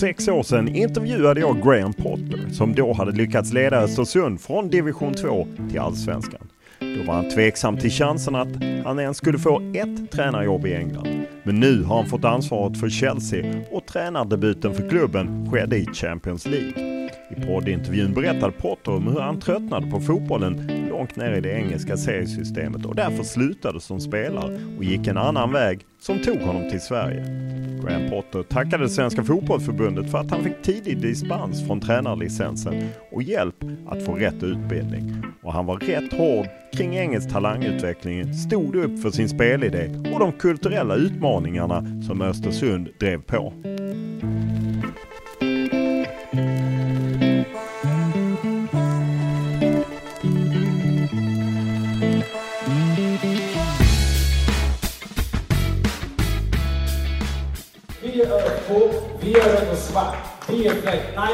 sex år sedan intervjuade jag Graham Potter som då hade lyckats leda Östersund från division 2 till allsvenskan. Då var han tveksam till chansen att han ens skulle få ett tränarjobb i England. Men nu har han fått ansvaret för Chelsea och tränardebuten för klubben skedde i Champions League. I poddintervjun berättade Potter om hur han tröttnade på fotbollen långt ner i det engelska seriesystemet och därför slutade som spelare och gick en annan väg som tog honom till Sverige. Graham Potter tackade Svenska Fotbollförbundet för att han fick tidig dispens från tränarlicensen och hjälp att få rätt utbildning. Och han var rätt hård kring engelsk talangutveckling, stod upp för sin spelidé och de kulturella utmaningarna som Östersund drev på.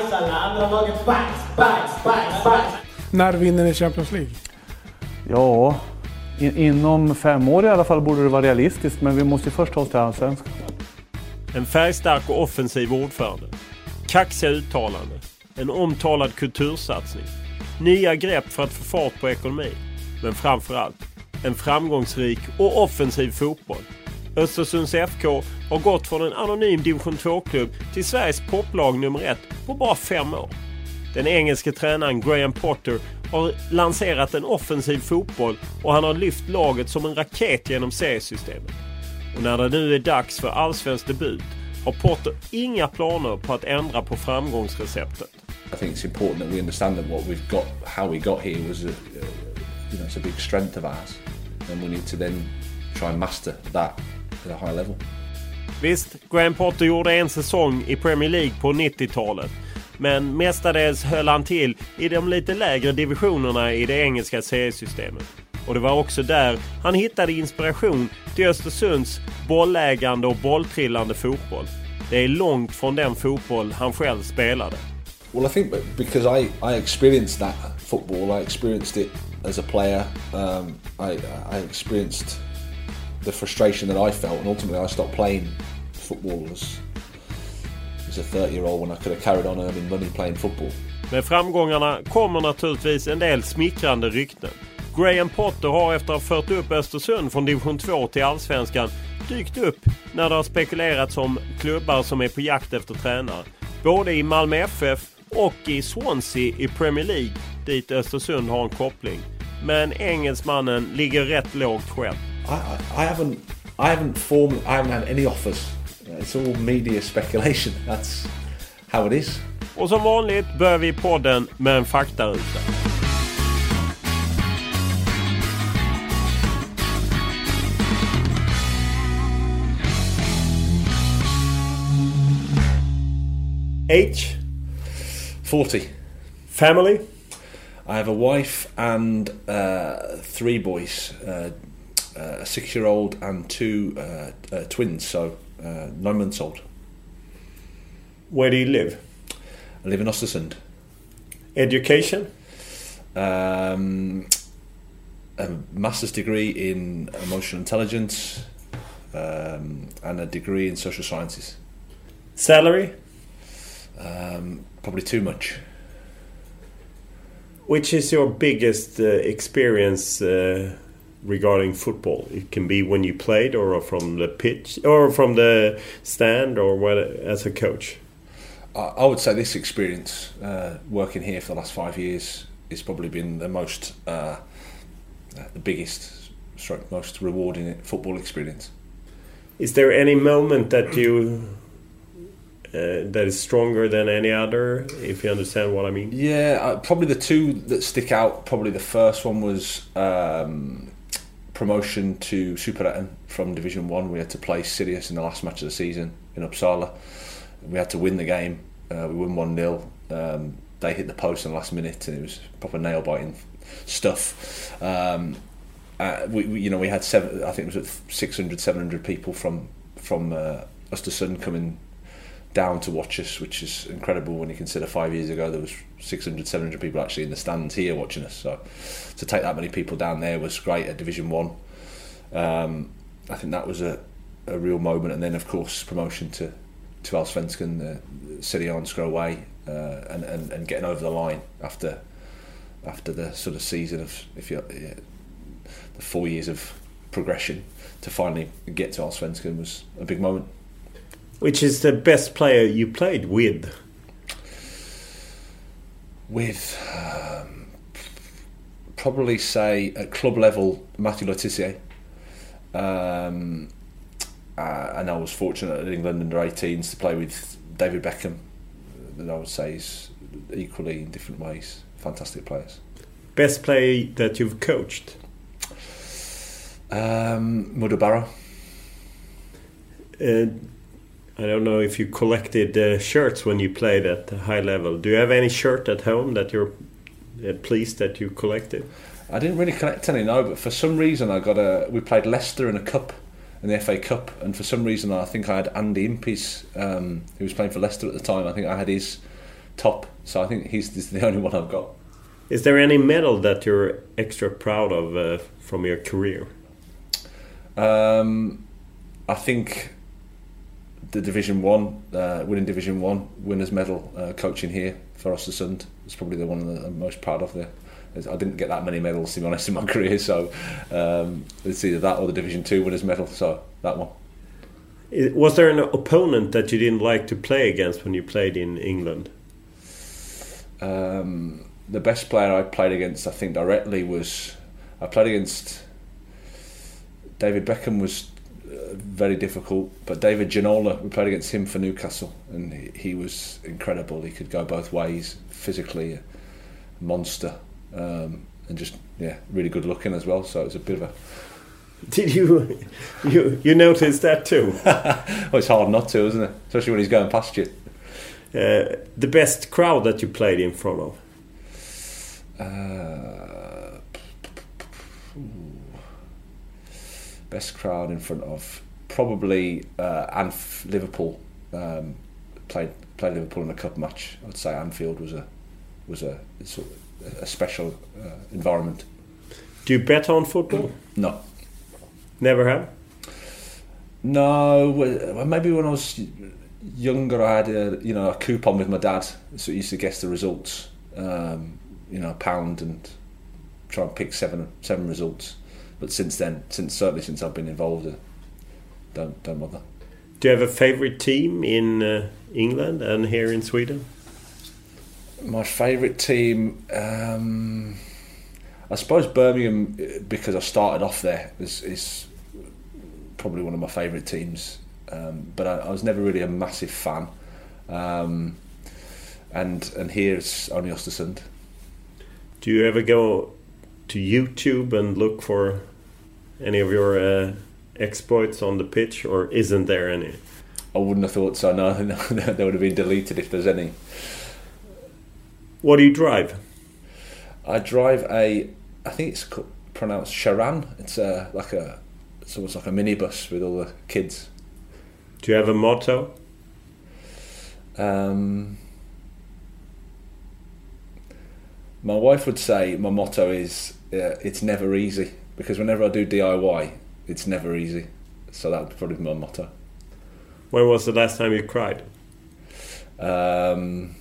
Nice alla andra laget bajs, bajs, bajs, bajs. När vinner ni Champions League? Ja, in, inom fem år i alla fall borde det vara realistiskt, men vi måste ju först ta oss till Allsvenskan. En färgstark och offensiv ordförande. Kaxiga uttalanden. En omtalad kultursatsning. Nya grepp för att få fart på ekonomin. Men framförallt en framgångsrik och offensiv fotboll. Östersunds FK har gått från en anonym division 2-klubb till Sveriges poplag nummer ett på bara fem år. Den engelske tränaren Graham Potter har lanserat en offensiv fotboll och han har lyft laget som en raket genom seriesystemet. Och när det nu är dags för allsvensk debut har Potter inga planer på att ändra på framgångsreceptet. I think it's important that we understand that what we've got, how we got here was a, uh, you know, it's a big strength of ours. And we need to then try and master that at a high level. Visst, Graham Potter gjorde en säsong i Premier League på 90-talet. Men mestadels höll han till i de lite lägre divisionerna i det engelska seriesystemet. Och det var också där han hittade inspiration till Östersunds bollägande och bolltrillande fotboll. Det är långt från den fotboll han själv spelade. Well, I think because I, I experienced that football, I experienced it as a player. Um, I, I experienced the frustration that I felt, and ultimately I stopped playing football as, as a 30 year old when I could have carried on earning money playing football. Med framgångarna kommer naturligtvis en del smickrande rykten. Graham Potter har efter att ha fört upp Östersund från division 2 till allsvenskan dykt upp när det har spekulerats om klubbar som är på jakt efter tränare. Både i Malmö FF och i Swansea i Premier League dit Östersund har en koppling. Men engelsmannen ligger rätt lågt själv. I, haven't I haven't formed I haven't had any offers. It's all media speculation. That's how it is. Och som vanligt börjar vi podden med en faktaruta. H 40. Family? I have a wife and uh, three boys. Uh, uh, a six-year-old and two uh, uh, twins, so uh, nine months old. Where do you live? I live in Östersund. Education? Um, a master's degree in emotional intelligence um, and a degree in social sciences. Salary? Um, probably too much. Which is your biggest uh, experience uh, regarding football? It can be when you played, or from the pitch, or from the stand, or what, as a coach. I, I would say this experience, uh, working here for the last five years, has probably been the most, uh, the biggest, stroke, most rewarding football experience. Is there any moment that you uh, that is stronger than any other? If you understand what I mean. Yeah, uh, probably the two that stick out. Probably the first one was um, promotion to Superettan from Division One. We had to play Sirius in the last match of the season in Uppsala. We had to win the game. Uh, we won one 0 um, They hit the post in the last minute, and it was proper nail biting stuff. Um, uh, we, we, you know, we had seven. I think it was 600, 700 people from from uh, Östersund coming down to watch us, which is incredible when you consider five years ago there was 600, 700 people actually in the stands here watching us. So to take that many people down there was great at Division One. Um, I think that was a, a real moment, and then of course promotion to to Allsvenskan, the Serie A scroll away, uh, and, and and getting over the line after after the sort of season of if you yeah, the four years of progression to finally get to Allsvenskan was a big moment. Which is the best player you played with? With um, probably say at club level Matthew Le Um, uh, and I was fortunate at England under 18s to play with David Beckham. That I would say is equally in different ways fantastic players. Best player that you've coached? Um, Modou Uh, I don't know if you collected uh, shirts when you played at a high level. Do you have any shirt at home that you're uh, pleased that you collected? I didn't really collect any, no. But for some reason, I got a. We played Leicester in a cup, in the FA Cup, and for some reason, I think I had Andy Impey's, um, who was playing for Leicester at the time. I think I had his top, so I think he's, he's the only one I've got. Is there any medal that you're extra proud of uh, from your career? Um, I think the Division One, uh, winning Division One winners medal, uh, coaching here for Östersund is probably the one that I'm most proud of. There, I didn't get that many medals to be honest in my career, so um, it's either that or the Division Two winners medal. So that one. Was there an opponent that you didn't like to play against when you played in England? Um, the best player I played against, I think, directly was I played against David Beckham was very difficult, but David Ginola, we played against him for Newcastle, and he, he was incredible. He could go both ways, physically, a monster, um, and just yeah, really good looking as well. So it was a bit of a. Did you you you notice that too? well, it's hard not to, isn't it? Especially when he's going past you. Uh, the best crowd that you played in front of. Uh, best crowd in front of probably uh, Anf- Liverpool. Um, played played Liverpool in a cup match. I'd say Anfield was a was a a special uh, environment. Do you bet on football? No. Never have. No, maybe when I was younger, I had a you know a coupon with my dad, so I used to guess the results. Um, you know, a pound and try and pick seven seven results. But since then, since certainly since I've been involved, uh, don't don't bother. Do you have a favourite team in uh, England and here in Sweden? My favourite team, um, I suppose Birmingham, because I started off there, is, is probably one of my favourite teams. Um, but I, I, was never really a massive fan. Um, and and here it's only Östersund. Do you ever go to YouTube and look for any of your uh, exploits on the pitch, or isn't there any? I wouldn't have thought so. No, no, they would have been deleted if there's any. What do you drive? I drive a, I think it's pronounced Sharan. It's a like a, it's almost like a minibus with all the kids. Do you have a motto? Um, my wife would say my motto is uh, it's never easy because whenever I do DIY, it's never easy. So that would probably be my motto. When was the last time you cried? Um,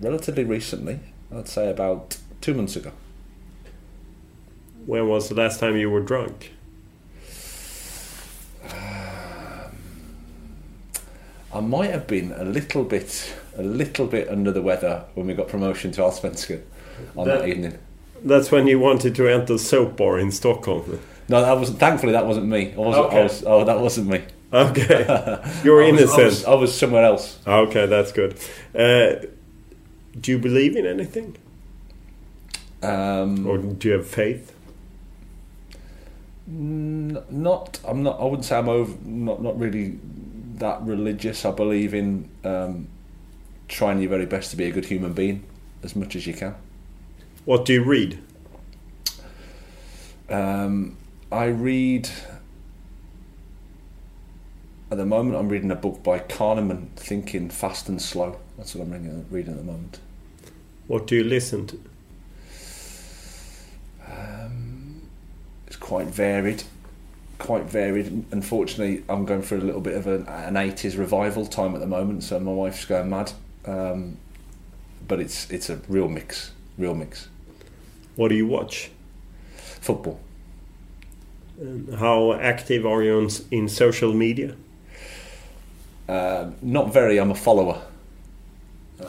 relatively recently, I'd say about two months ago. When was the last time you were drunk? I might have been a little bit, a little bit under the weather when we got promotion to Allsvenskan on that, that evening. That's when you wanted to enter soap bar in Stockholm. No, that wasn't. Thankfully, that wasn't me. I wasn't. Okay. I was, oh, that wasn't me. Okay, you're innocent. I was, I was, somewhere else. Okay, that's good. Uh, do you believe in anything? Um, or do you have faith? not. I'm not. I wouldn't say I'm over. Not. Not really that religious. I believe in um, trying your very best to be a good human being as much as you can. What do you read? Um, I read. At the moment, I'm reading a book by Kahneman, Thinking Fast and Slow. That's what I'm reading, reading at the moment. What do you listen to? Um, it's quite varied quite varied. Unfortunately, I'm going through a little bit of an, an 80s revival time at the moment, so my wife's going mad. Um, but it's it's a real mix, real mix. What do you watch? Football. And how active are you on, in social media? Uh, not very. I'm a follower.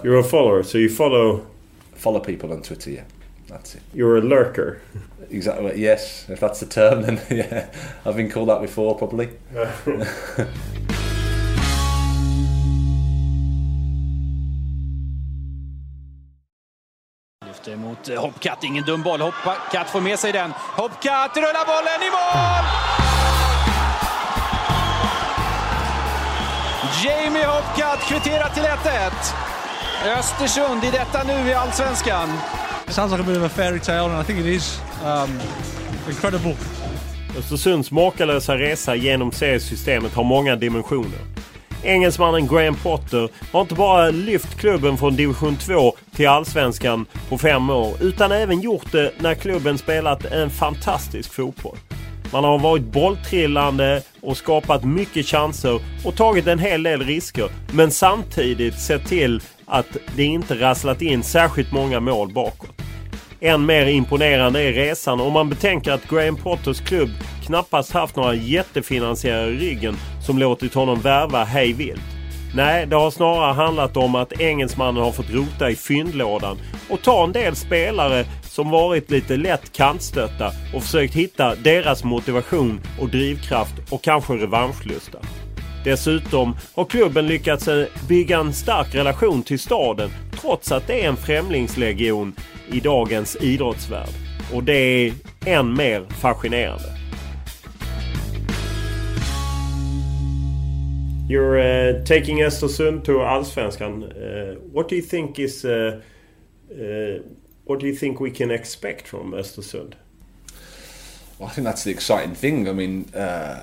You're a follower, so you follow. Follow people on Twitter, yeah. That's it. You're a lurker. Exactly. Yes, if that's the term, then yeah, I've been called that before, probably. Lyfter mot eh, Hopcat, ingen dum boll. Hopcat får med sig den. Hopcat rullar bollen i mål! Jamie Hopcat kvitterar till 1-1. Östersund i detta nu i Allsvenskan. Sounds like a bit of a fairy tale and I think it is. Um, incredible. Östersunds makalösa resa genom seriesystemet har många dimensioner. Engelsmannen Graham Potter har inte bara lyft klubben från division 2 till allsvenskan på fem år utan även gjort det när klubben spelat en fantastisk fotboll. Man har varit bolltrillande och skapat mycket chanser och tagit en hel del risker. Men samtidigt sett till att det inte rasslat in särskilt många mål bakåt. Än mer imponerande är resan om man betänker att Graham Potters klubb knappast haft några jättefinansiärer i ryggen som låtit honom värva hej vilt. Nej, det har snarare handlat om att engelsmannen har fått rota i fyndlådan och ta en del spelare som varit lite lätt kantstötta och försökt hitta deras motivation och drivkraft och kanske revanschlusta. Dessutom har klubben lyckats eh, bygga en stark relation till staden trots att det är en främlingslegion i dagens idrottsvärld. Och det är än mer fascinerande. You're uh, taking Östersund to Allsvenskan. Uh, what do you think is... Uh, uh, what do you think we can expect from Östersund? Well, I think that's the exciting thing. I mean, uh,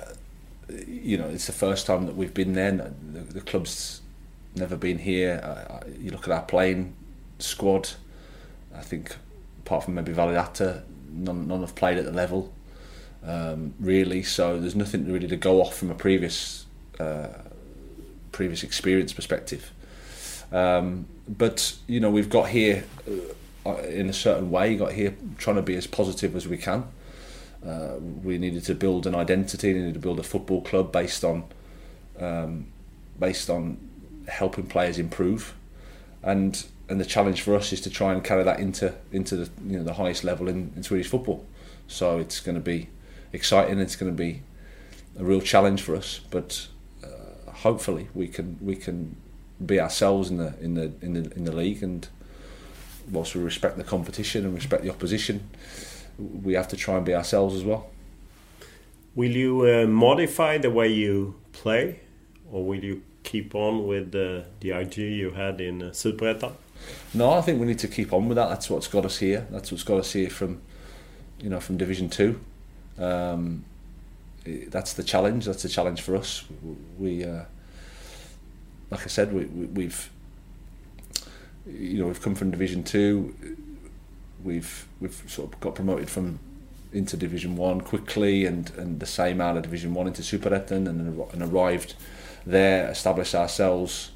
you know, it's the first time that we've been there. The, the club's never been here. Uh, you look at our playing squad. I think, apart from maybe Validata, none, none have played at the level, um, really. So there's nothing really to go off from a previous uh, previous experience perspective. Um, but you know, we've got here uh, in a certain way. Got here trying to be as positive as we can. Uh, we needed to build an identity. We needed to build a football club based on um, based on helping players improve, and and the challenge for us is to try and carry that into into the you know the highest level in, in Swedish football. So it's going to be exciting. It's going to be a real challenge for us, but uh, hopefully we can we can be ourselves in the in the in the in the league and whilst we respect the competition and respect the opposition we have to try and be ourselves as well. Will you uh, modify the way you play, or will you keep on with the the idea you had in uh, Superettan? No, I think we need to keep on with that. That's what's got us here. That's what's got us here from, you know, from Division Two. Um, that's the challenge. That's the challenge for us. We, uh, like I said, we, we, we've, you know, we've come from Division Two. We've we've sort of got promoted from into Division One quickly, and and the same out of Division One into Superettan, and and arrived there, established ourselves.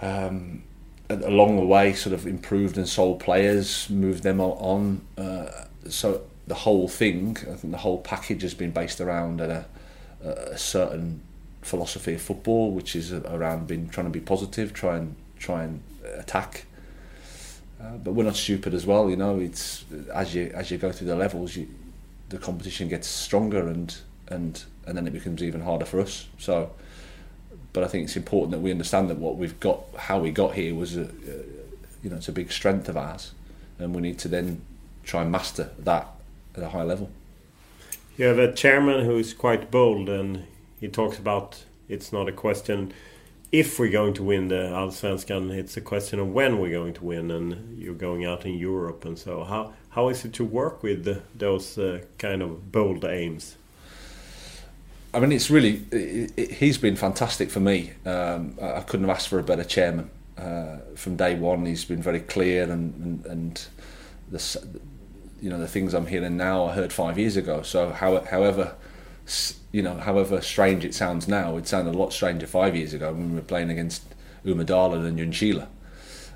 Um, along the way, sort of improved and sold players, moved them on. Uh, so the whole thing, I think the whole package has been based around a, a certain philosophy of football, which is around being trying to be positive, try and try and attack. Uh, but we're not stupid as well, you know. It's as you as you go through the levels, you, the competition gets stronger and and and then it becomes even harder for us. So but I think it's important that we understand that what we've got, how we got here, was a, you know, it's a big strength of ours, and we need to then try and master that at a high level. You have a chairman who is quite bold, and he talks about it's not a question if we're going to win the Allsvenskan, it's a question of when we're going to win, and you're going out in Europe, and so how how is it to work with those uh, kind of bold aims? I mean, it's really it, it, he's been fantastic for me. Um, I couldn't have asked for a better chairman. Uh, from day one, he's been very clear, and and, and the you know the things I'm hearing now, I heard five years ago. So how, however you know however strange it sounds now, it sounded a lot stranger five years ago when we were playing against Umeådalen and Ljungskile.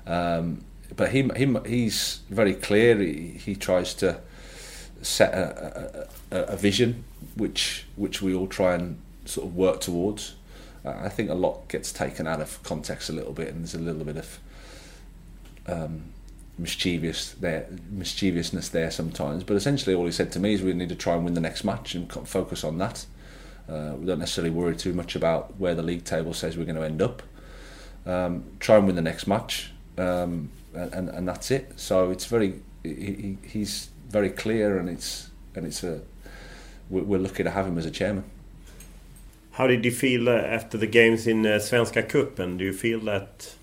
Um, but he, he he's very clear. He, he tries to set a, a, a, vision which which we all try and sort of work towards. Uh, I think a lot gets taken out of context a little bit, and there's a little bit of um, mischievous there, mischievousness there sometimes. But essentially, all he said to me is we need to try and win the next match and focus on that. Uh, we don't necessarily worry too much about where the league table says we're going to end up. Um, try and win the next match, um, and, and that's it. So it's very he, he's very clear, and it's and it's a we're lucky to have him as a chairman. How did you feel uh, after the games in uh, Svenska Cupen? Do you feel that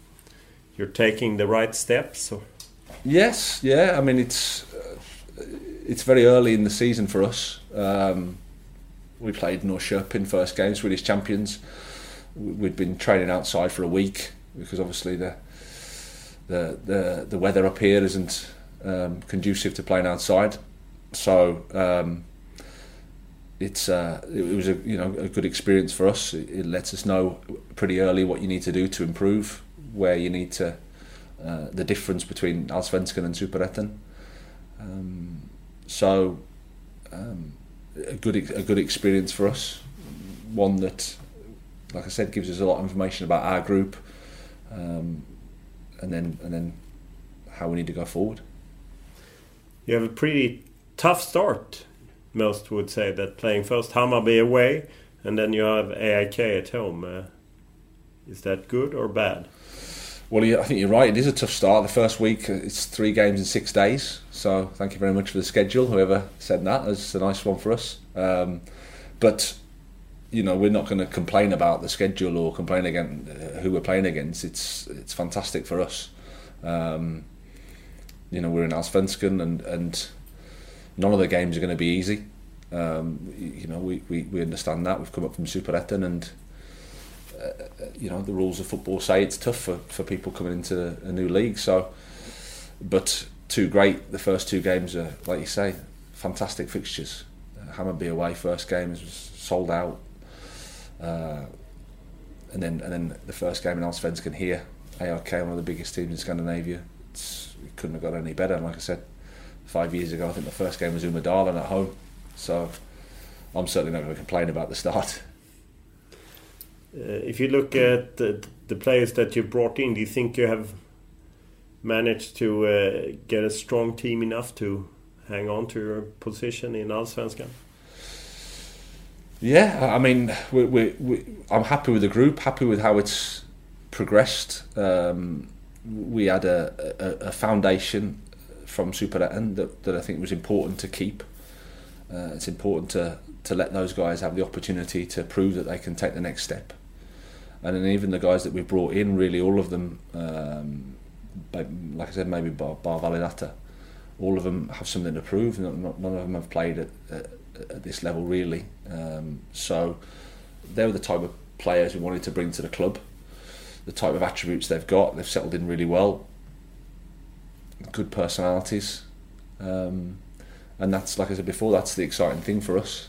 you're taking the right steps? Or? Yes, yeah. I mean, it's uh, it's very early in the season for us. Um, we played Norrköping first game, Swedish champions. We'd been training outside for a week because obviously the the the, the weather up here isn't um, conducive to playing outside. So um, it's uh, it was a you know a good experience for us. It, it, lets us know pretty early what you need to do to improve, where you need to uh, the difference between Allsvenskan and Superettan. Um, so um, a good a good experience for us, one that, like I said, gives us a lot of information about our group, um, and then and then how we need to go forward. You have a pretty tough start most would say that playing first Hammarby away and then you have AIK at home. Uh, is that good or bad? Well, I think you're right. It is a tough start. The first week, it's three games in six days. So thank you very much for the schedule. Whoever said that, it's a nice one for us. Um, but you know, we're not going to complain about the schedule or complain against uh, who we're playing against. It's it's fantastic for us. Um, you know, we're in Allsvenskan and and none of the games are going to be easy. Um, you know, we, we, we understand that. We've come up from Superettan and, you know, the rules of football say it's tough for, for people coming into a new league. So, but two great, the first two games are, like you say, fantastic fixtures. Uh, Hammarby away, first game was sold out. Uh, and then and then the first game in Allsvenskan here, AIK, one of the biggest teams in Scandinavia. It's, it couldn't have got any better. And like I said, five years ago. I think the first game was Umeådalen at home, so I'm certainly not going to complain about the start. Uh, if you look at the, players that you brought in, do you think you have managed to uh, get a strong team enough to hang on to your position in Allsvenskan? Yeah, I mean, we, we, we, I'm happy with the group, happy with how it's progressed. Um, we had a, a, a foundation from Superettan that, that I think was important to keep. uh, it's important to to let those guys have the opportunity to prove that they can take the next step. And then even the guys that we've brought in, really all of them, um, like I said, maybe bar, bar Validata, all of them have something to prove. None, none of them have played at, at, at this level really. Um, so they were the type of players we wanted to bring to the club. The type of attributes they've got, they've settled in really well. Good personalities, um, and that's like I said before. That's the exciting thing for us.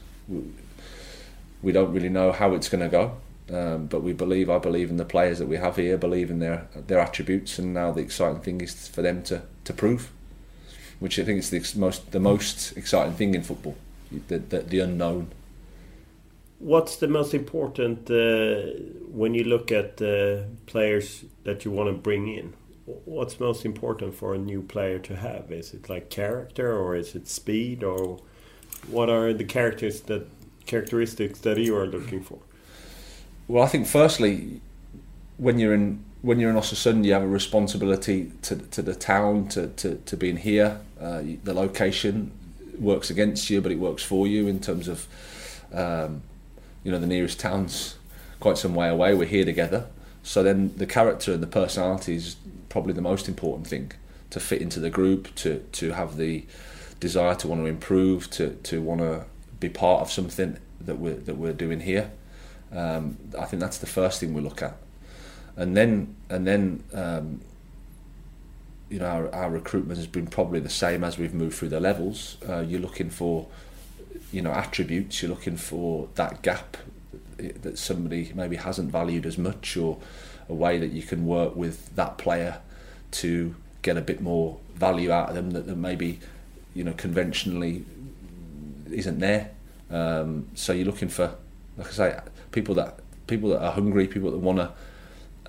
We don't really know how it's going to go, um, but we believe. I believe in the players that we have here. Believe in their their attributes, and now the exciting thing is for them to to prove, which I think is the most the most exciting thing in football, the the, the unknown. What's the most important uh, when you look at uh, players that you want to bring in? What's most important for a new player to have? Is it like character, or is it speed, or what are the characters that characteristics that you are looking for? Well, I think firstly, when you're in when you're in Ostersund, you have a responsibility to, to the town, to, to, to being here. Uh, the location works against you, but it works for you in terms of um, you know the nearest town's quite some way away. We're here together, so then the character and the personality is probably the most important thing to fit into the group, to to have the desire to want to improve, to to want to be part of something that we're that we're doing here. Um, I think that's the first thing we look at, and then and then um, you know our, our recruitment has been probably the same as we've moved through the levels. Uh, you're looking for you know attributes. You're looking for that gap that somebody maybe hasn't valued as much or a way that you can work with that player to get a bit more value out of them that, that maybe you know conventionally isn't there. Um, so you're looking for like I say people that people that are hungry people that want to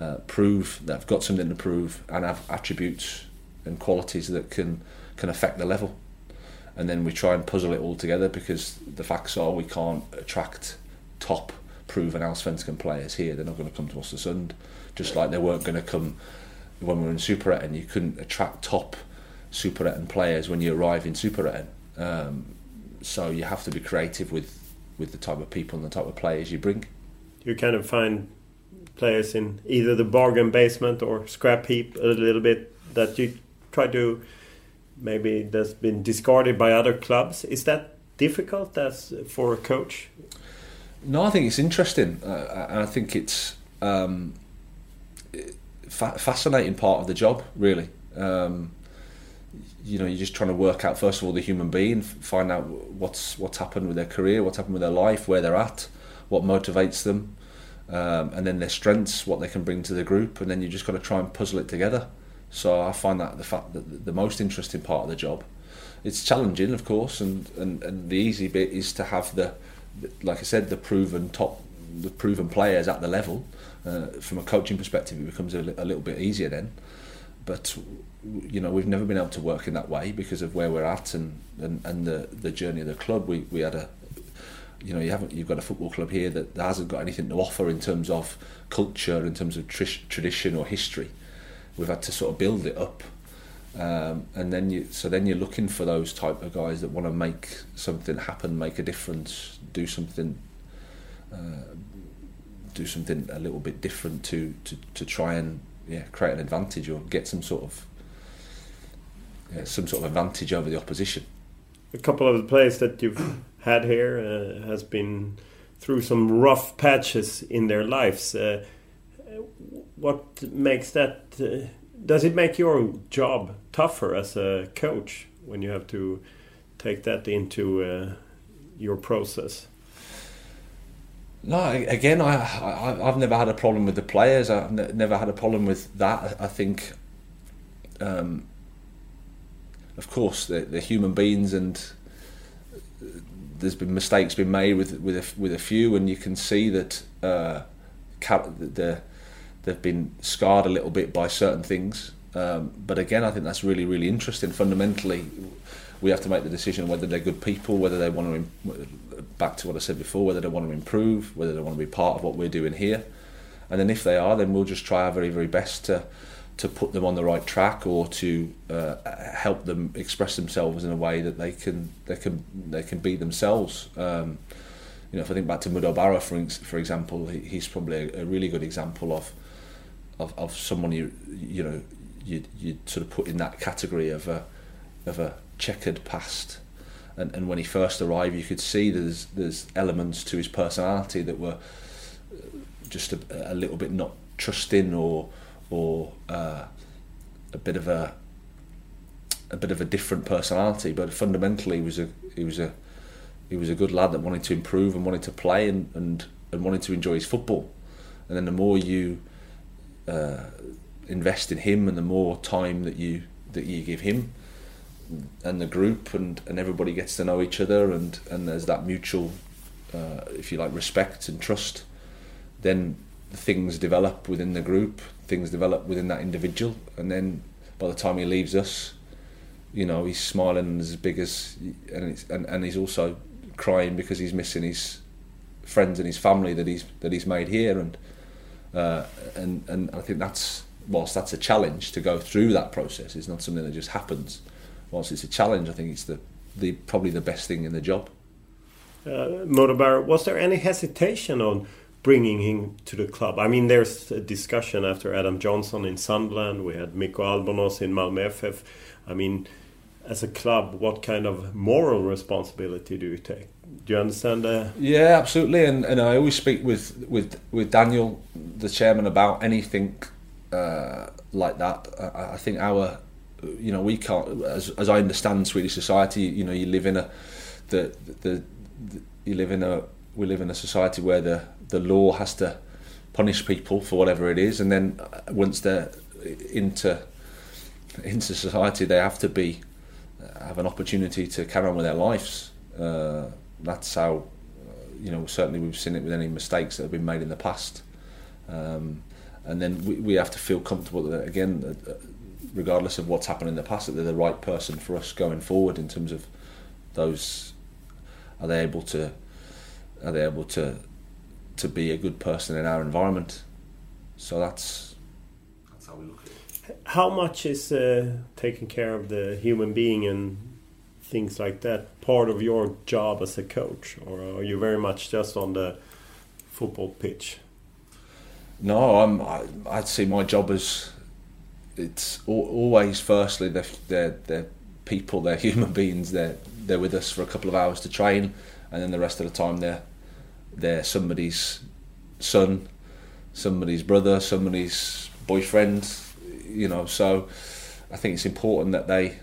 uh, prove that have got something to prove and have attributes and qualities that can can affect the level and then we try and puzzle it all together because the facts are we can't attract top proven Allsvenskan players here. They're not going to come to Ostersund, just like they weren't going to come when we were in Superettan. You couldn't attract top Superettan players when you arrive in Superettan. Um, so you have to be creative with with the type of people and the type of players you bring. You kind of find players in either the bargain basement or scrap heap a little bit that you try to maybe that's been discarded by other clubs. Is that difficult as for a coach? No, I think it's interesting, uh, and I think it's um, fa fascinating part of the job. Really, um, you know, you're just trying to work out first of all the human being, find out what's what's happened with their career, what's happened with their life, where they're at, what motivates them, um, and then their strengths, what they can bring to the group, and then you just got to try and puzzle it together. So I find that the fact that the most interesting part of the job. It's challenging, of course, and, and, and the easy bit is to have the, like I said, the proven top, the proven players at the level. Uh, from a coaching perspective, it becomes a, a little bit easier then. But you know, we've never been able to work in that way because of where we're at and, and, and the, the journey of the club. We, we had a, you know, you haven't you've got a football club here that hasn't got anything to offer in terms of culture, in terms of tradition or history we've had to sort of build it up. Um, and then you, so then you're looking for those type of guys that want to make something happen, make a difference, do something, uh, do something a little bit different to, to, to try and yeah create an advantage or get some sort of yeah, some sort of advantage over the opposition. A couple of the players that you've had here uh, has been through some rough patches in their lives. Uh, what makes that? Uh, does it make your job tougher as a coach when you have to take that into uh, your process? No, again, I, I have never had a problem with the players. I've ne never had a problem with that. I think, um, of course, they're, they're, human beings, and there's been mistakes been made with with a, with a few, and you can see that uh, the they've been scarred a little bit by certain things. Um, but again, I think that's really, really interesting. Fundamentally, we have to make the decision whether they're good people, whether they want to, back to what I said before, whether they want to improve, whether they want to be part of what we're doing here. And then if they are, then we'll just try our very, very best to to put them on the right track or to uh, help them express themselves in a way that they can they can they can be themselves. Um, you know, if I think back to Modou Barrow, for for example, he, he's probably a, a really good example of of, of someone you you know you you sort of put in that category of a of a checkered past. And, and when he first arrived, you could see there's there's elements to his personality that were just a, a little bit not trusting or or uh, a bit of a a bit of a different personality. But fundamentally, he was a he was a he was a good lad that wanted to improve and wanted to play and and, and wanted to enjoy his football. And then the more you uh, invest in him, and the more time that you that you give him, and the group, and, and everybody gets to know each other, and, and there's that mutual, uh, if you like, respect and trust, then things develop within the group, things develop within that individual, and then by the time he leaves us, you know, he's smiling as big as, and, and, and he's also crying because he's missing his friends and his family that he's that he's made here, and uh, and and I think that's whilst that's a challenge to go through that process. It's not something that just happens. Whilst it's a challenge, I think it's the the probably the best thing in the job. Uh, Modou Barrow, was there any hesitation on bringing him to the club? I mean, there's a discussion after Adam Johnson in Sunderland. We had Miiko Albornoz in Malmö FF. I mean, as a club, what kind of moral responsibility do you take? Do you understand that? Yeah, absolutely. And, and I always speak with, with, with Daniel, the chairman, about anything uh, like that. I, I, think our, you know, we can't, as, as I understand Swedish society, you know, you live in a, the, the, the you live in a, we live in a society where the, the law has to punish people for whatever it is, and then once they're into into society, they have to be have an opportunity to carry on with their lives. Uh, that's how, uh, you know, certainly we've seen it with any mistakes that have been made in the past. Um, and then we, we have to feel comfortable that, again, uh, regardless of what's happened in the past, that they're the right person for us going forward in terms of those. Are they able to? Are they able to? To be a good person in our environment. So that's that's how we look at it. How much is uh, taking care of the human being and things like that part of your job as a coach, or are you very much just on the football pitch? No, I'm. I, I'd see my job as it's always firstly they're, they're, they're people, they're human beings. They're they're with us for a couple of hours to train, and then the rest of the time they're they're somebody's son, somebody's brother, somebody's boyfriend. You know, so I think it's important that they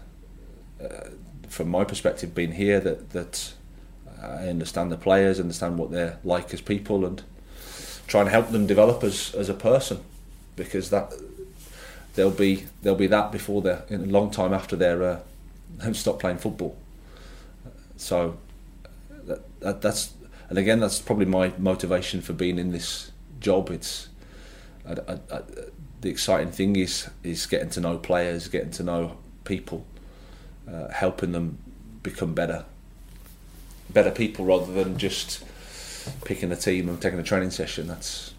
uh, from my perspective, being here, that that I understand the players, understand what they're like as people, and try and help them develop as as a person, because that they'll be they'll be that before they're in a long time after they're uh, have stopped playing football. So that, that, that's and again that's probably my motivation for being in this job. It's I, I, I, the exciting thing is is getting to know players, getting to know people, uh, helping them become better, better people rather than just picking a team and taking a training session. That's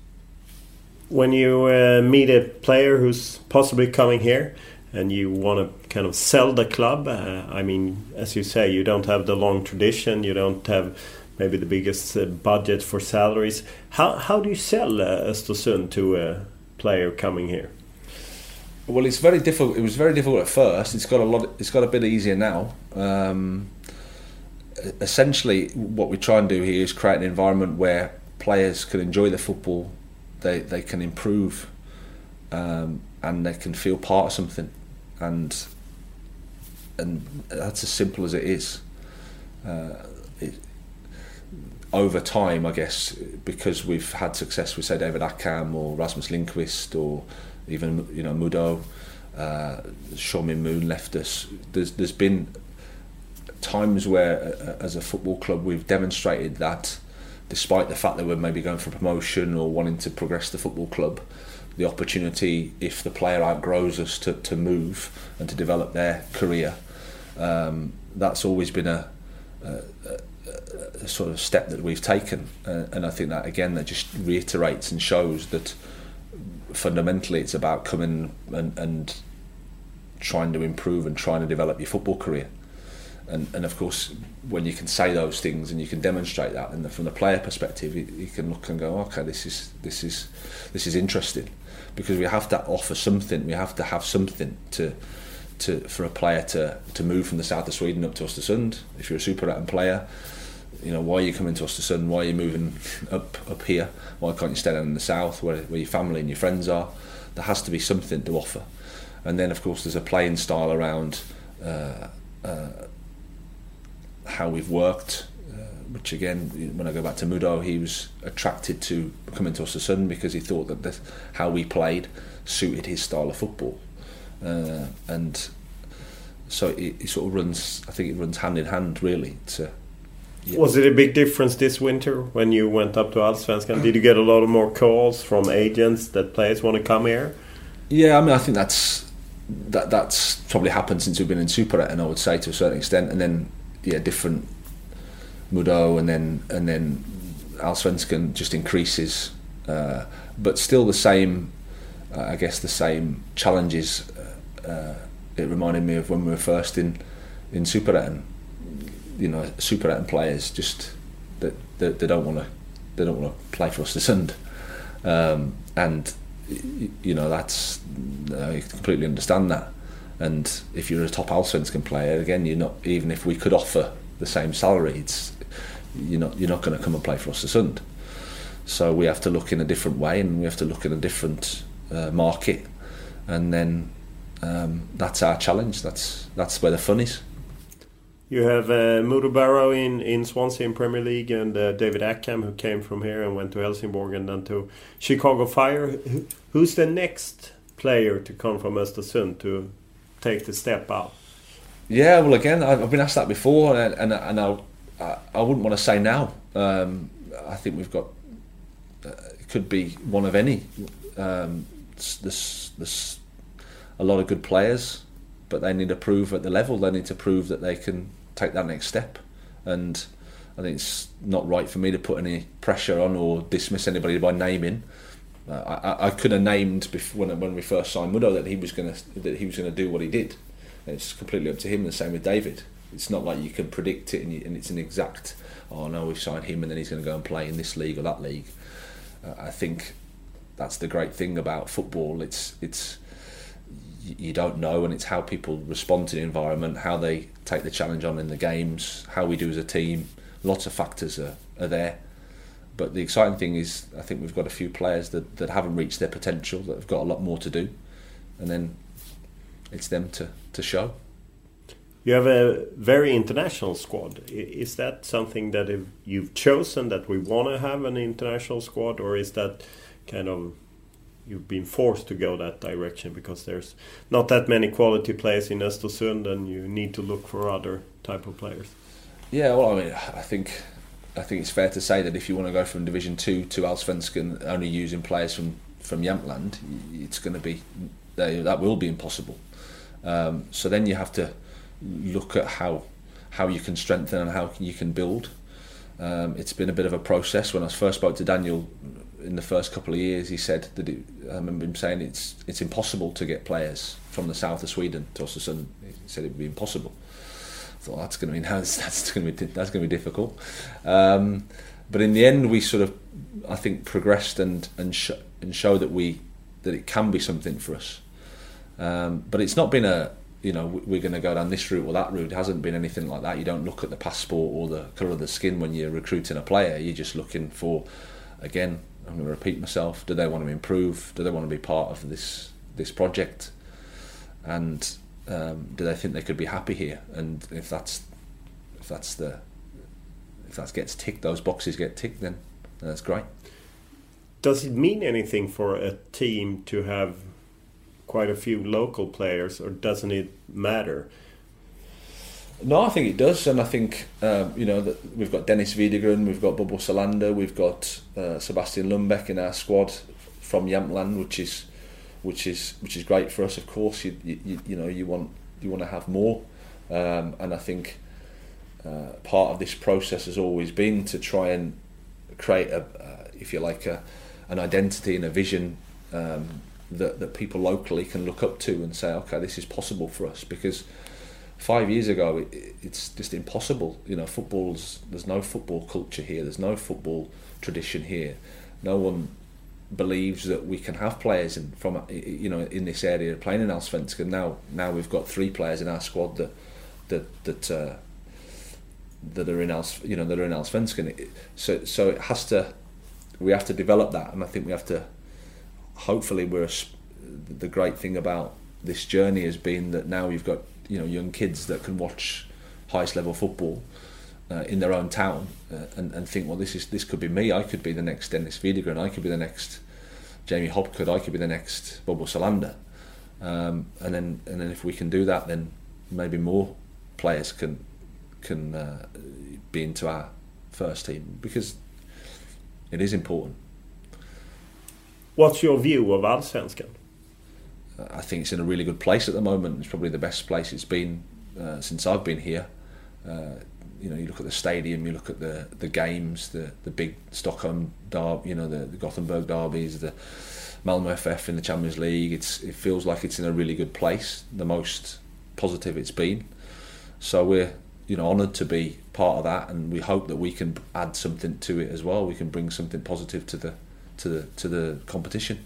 when you uh, meet a player who's possibly coming here and you want to kind of sell the club. Uh, I mean, as you say, you don't have the long tradition, you don't have maybe the biggest uh, budget for salaries. How how do you sell uh, to a player coming here? Well, it's very difficult. It was very difficult at first. It's got a lot. It's got a bit easier now. Um, essentially, what we try and do here is create an environment where players can enjoy the football, they they can improve, um, and they can feel part of something, and and that's as simple as it is. Uh, it, over time, I guess, because we've had success with say David Accam or Rasmus Lindkvist or even you know Modou, uh, Seon-min Moon left us. There's there's been times where, uh, as a football club, we've demonstrated that, despite the fact that we're maybe going for promotion or wanting to progress the football club, the opportunity, if the player outgrows us, to, to move and to develop their career, um, that's always been a, a, a, sort of step that we've taken. Uh, and I think that, again, that just reiterates and shows that fundamentally it's about coming and, and trying to improve and trying to develop your football career. And, and of course, when you can say those things and you can demonstrate that, and from the player perspective, you, you can look and go, okay, this is this is this is interesting, because we have to offer something. We have to have something to to for a player to to move from the south of Sweden up to Östersund. If you're a super player, you know why are you coming to Östersund? Why are you moving up up here? Why can't you stay down in the south where, where your family and your friends are? There has to be something to offer, and then of course there's a playing style around uh, uh, how we've worked. Uh, which again, when I go back to Modou, he was attracted to coming to Östersund because he thought that this, how we played suited his style of football, uh, and so it, it sort of runs. I think it runs hand in hand really to yeah. Was it a big difference this winter when you went up to Allsvenskan? Did you get a lot of more calls from agents that players want to come here? Yeah, I mean, I think that's that that's probably happened since we've been in Superettan. I would say to a certain extent, and then yeah, different Mudo, and then and then Allsvenskan just increases, uh, but still the same. Uh, I guess the same challenges. Uh, uh it reminded me of when we were first in in Superettan you know super players just that they, they, don't want to they don't want to play for Östersund um, and you know that's I completely understand that. And if you're a top Allsvenskan player again you're not even if we could offer the same salary it's you're not you're not going to come and play for Östersund so we have to look in a different way and we have to look in a different uh, market. And then um, that's our challenge. That's that's where the fun is you have uh, Modou Barrow in, in Swansea in Premier League and uh, David Accam who came from here and went to Helsingborg and then to Chicago Fire. Who's the next player to come from Östersund to take the step out? Yeah, well, again, I've been asked that before, and and, and I, I wouldn't want to say now. Um, I think we've got uh, it could be one of any. Um, a lot of good players, but they need to prove at the level. They need to prove that they can take that next step. And I think it's not right for me to put any pressure on or dismiss anybody by naming. Uh, I, I could have named before, when when we first signed Modou that he was going to that he was going to do what he did. And It's completely up to him. The same with David. It's not like you can predict it and, you, and it's an exact. Oh no, we've signed him and then he's going to go and play in this league or that league. Uh, I think that's the great thing about football. It's it's you don't know, and it's how people respond to the environment, how they take the challenge on in the games, how we do as a team. Lots of factors are, are there. But the exciting thing is, I think we've got a few players that, that haven't reached their potential, that have got a lot more to do. And then it's them to, to show. You have a very international squad. Is that something that you've chosen that we want to have an international squad, or is that kind of you've been forced to go that direction because there's not that many quality players in Östersund and you need to look for other type of players. Yeah, well, I mean, I think I think it's fair to say that if you want to go from Division Two to Allsvenskan, only using players from from Jämtland, it's going to be that will be impossible. Um, so then you have to look at how how you can strengthen and how you can build. Um, it's been a bit of a process. When I first spoke to Daniel in the first couple of years, he said that it, I remember him saying it's it's impossible to get players from the south of Sweden to Östersund. He said it would be impossible. I thought that's going to be that's, that's going to be that's going to be difficult. Um, but in the end, we sort of I think progressed and and sh- and show that we that it can be something for us. Um, but it's not been a you know we're going to go down this route or that route. It hasn't been anything like that. You don't look at the passport or the colour of the skin when you're recruiting a player. You're just looking for again I'm going to repeat myself. Do they want to improve? Do they want to be part of this this project? And um, do they think they could be happy here? And if that's if that's the if that gets ticked, those boxes get ticked, then that's great. Does it mean anything for a team to have quite a few local players, or doesn't it matter? No, I think it does, and I think um, you know that we've got Dennis Widgren, we've got Bobo Sollander, we've got uh, Sebastian Lumbeck in our squad from Jämtland, which is which is which is great for us. Of course, you you, you know you want you want to have more, um, and I think uh, part of this process has always been to try and create a, uh, if you like, a, an identity and a vision um, that that people locally can look up to and say, okay, this is possible for us because five years ago it, it's just impossible. You know, football's there's no football culture here. There's no football tradition here. No one believes that we can have players in, from you know in this area playing in Allsvenskan. Now now we've got three players in our squad that that that. Uh, that are in Als, you know that are in Allsvenskan. So so it has to we have to develop that, and I think we have to. Hopefully, we're the great thing about this journey has been that now you've got you know young kids that can watch highest level football uh, in their own town uh, and, and think, well, this is this could be me. I could be the next Dennis Widgren. I could be the next Jamie Hopcutt. I could be the next Bobo Sollander. Um, and then and then if we can do that, then maybe more players can can uh, be into our first team because it is important. What's your view of Allsvenskan? I think it's in a really good place at the moment. It's probably the best place it's been uh, since I've been here. Uh, you know, you look at the stadium, you look at the the games, the the big Stockholm derby, you know, the, the Gothenburg derbies, the Malmö FF in the Champions League. It's it feels like it's in a really good place, the most positive it's been. So we're you know honoured to be part of that, and we hope that we can add something to it as well. We can bring something positive to the to the to the competition.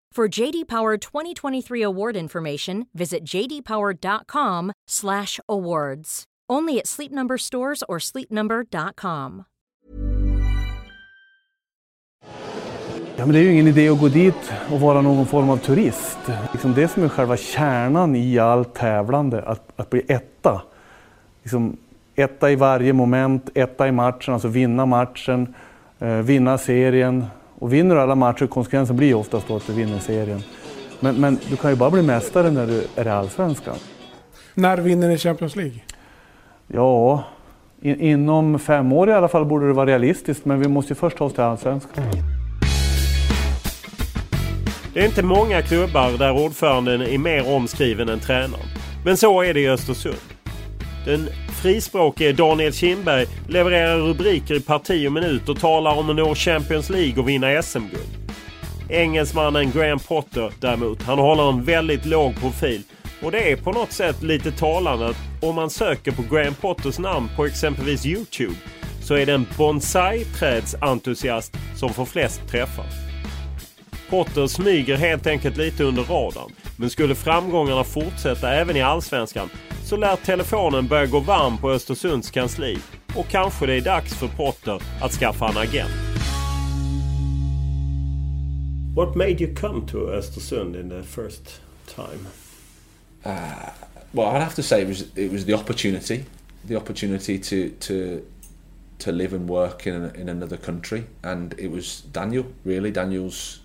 For JD Power 2023 award information, visit jdpower.com/awards. Only at Sleep Number stores or sleepnumber.com. Ja, men det är ju ingen idé att gå dit och vara någon form av turist. Liksom det som är själva kärnan i allt tävlande, att, att bli etta. Liksom etta i varje moment, etta i matchen, alltså vinna matchen, eh, vinna serien, och vinner du alla matcher, konsekvensen blir oftast då att du vinner serien. Men, men du kan ju bara bli mästare när du är i Allsvenskan. När vinner ni Champions League? Ja, in, inom fem år i alla fall borde det vara realistiskt, men vi måste ju först ta oss till Allsvenskan. Det är inte många klubbar där ordföranden är mer omskriven än tränaren. Men så är det i Östersund. Den frispråkige Daniel Kindberg levererar rubriker i parti och minut och talar om att nå Champions League och vinna SM-guld. Engelsmannen Graham Potter däremot, han håller en väldigt låg profil. Och det är på något sätt lite talande att om man söker på Graham Potters namn på exempelvis Youtube så är det en bonsai-trädsentusiast som får flest träffar. Potter smyger helt enkelt lite under radarn. Men skulle framgångarna fortsätta även i Allsvenskan så lär telefonen börja gå varm på Östersunds kansli och kanske det är dags för Potter att skaffa en agent. What made you come to Östersund in the first time? Uh, well, I'd have to say it was it was the opportunity, the opportunity to to to live and work in in another country, and it was Daniel really Daniel's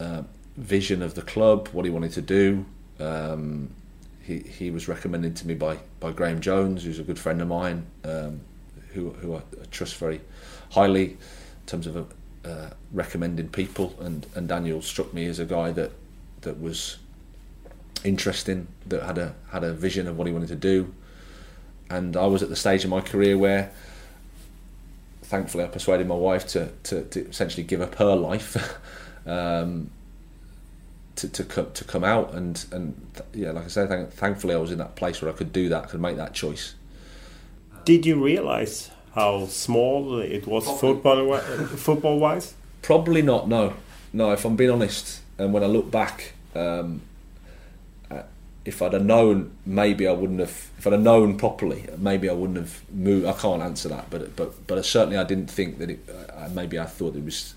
uh, vision of the club, what he wanted to do. Um, he he was recommended to me by by Graham Jones, who's a good friend of mine, um, who who I trust very highly in terms of uh, recommending people, and and Daniel struck me as a guy that that was interesting, that had a had a vision of what he wanted to do, and I was at the stage in my career where. Thankfully, I persuaded my wife to, to, to essentially give up her life um, to, to come to come out and and yeah, like I said, thank, thankfully I was in that place where I could do that, could make that choice. Did you realize how small it was football football wise? Probably not. No, no. If I'm being honest, and when I look back, um, uh, if I'd have known, maybe I wouldn't have. If I'd have known properly, maybe I wouldn't have moved. I can't answer that, but but but certainly I didn't think that it. Uh, maybe I thought it was.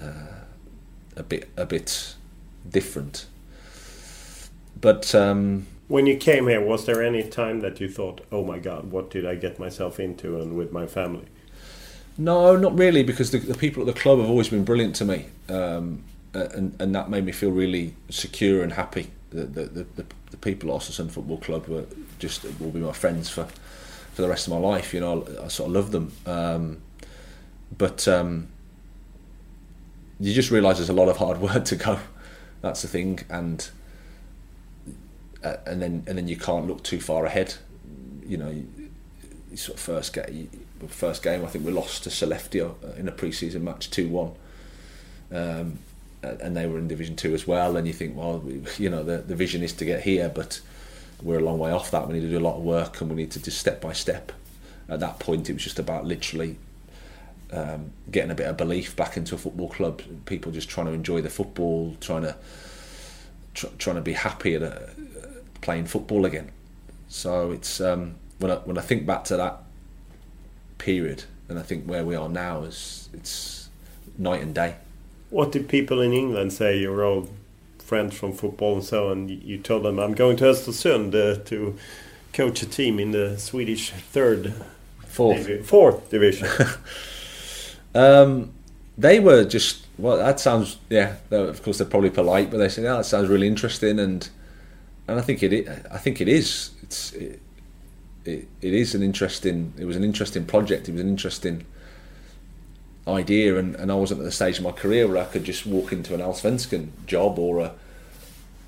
Uh, a bit a bit different. But um, when you came here, was there any time that you thought, "Oh my God, what did I get myself into?" and with my family? No, not really, because the, the people at the club have always been brilliant to me, um, and and that made me feel really secure and happy. The the, the, the people at Ostersund Football Club were just will be my friends for for the rest of my life. You know, I, I sort of love them. Um, but um, you just realise there's a lot of hard work to go. That's the thing, and uh, and then and then you can't look too far ahead. You know, you, you sort of first game, first game. I think we lost to Sollefteå uh, in a pre-season match, two one. Um, and they were in Division Two as well. And you think, well, you know, the the vision is to get here, but we're a long way off that. We need to do a lot of work, and we need to do step by step. At that point, it was just about literally um, getting a bit of belief back into a football club. People just trying to enjoy the football, trying to tr- trying to be happy at uh, playing football again. So it's um, when I when I think back to that period, and I think where we are now is it's night and day. What did people in England say? Your old friends from football and so on. You told them I'm going to Östersund uh, to coach a team in the Swedish third, fourth, fourth division. Um, they were just well. That sounds yeah. Of course, they're probably polite, but they said, "Yeah, that sounds really interesting," and and I think it. I think it is. It's it, it, it is an interesting. It was an interesting project. It was an interesting idea, and, and I wasn't at the stage of my career where I could just walk into an Allsvenskan job or a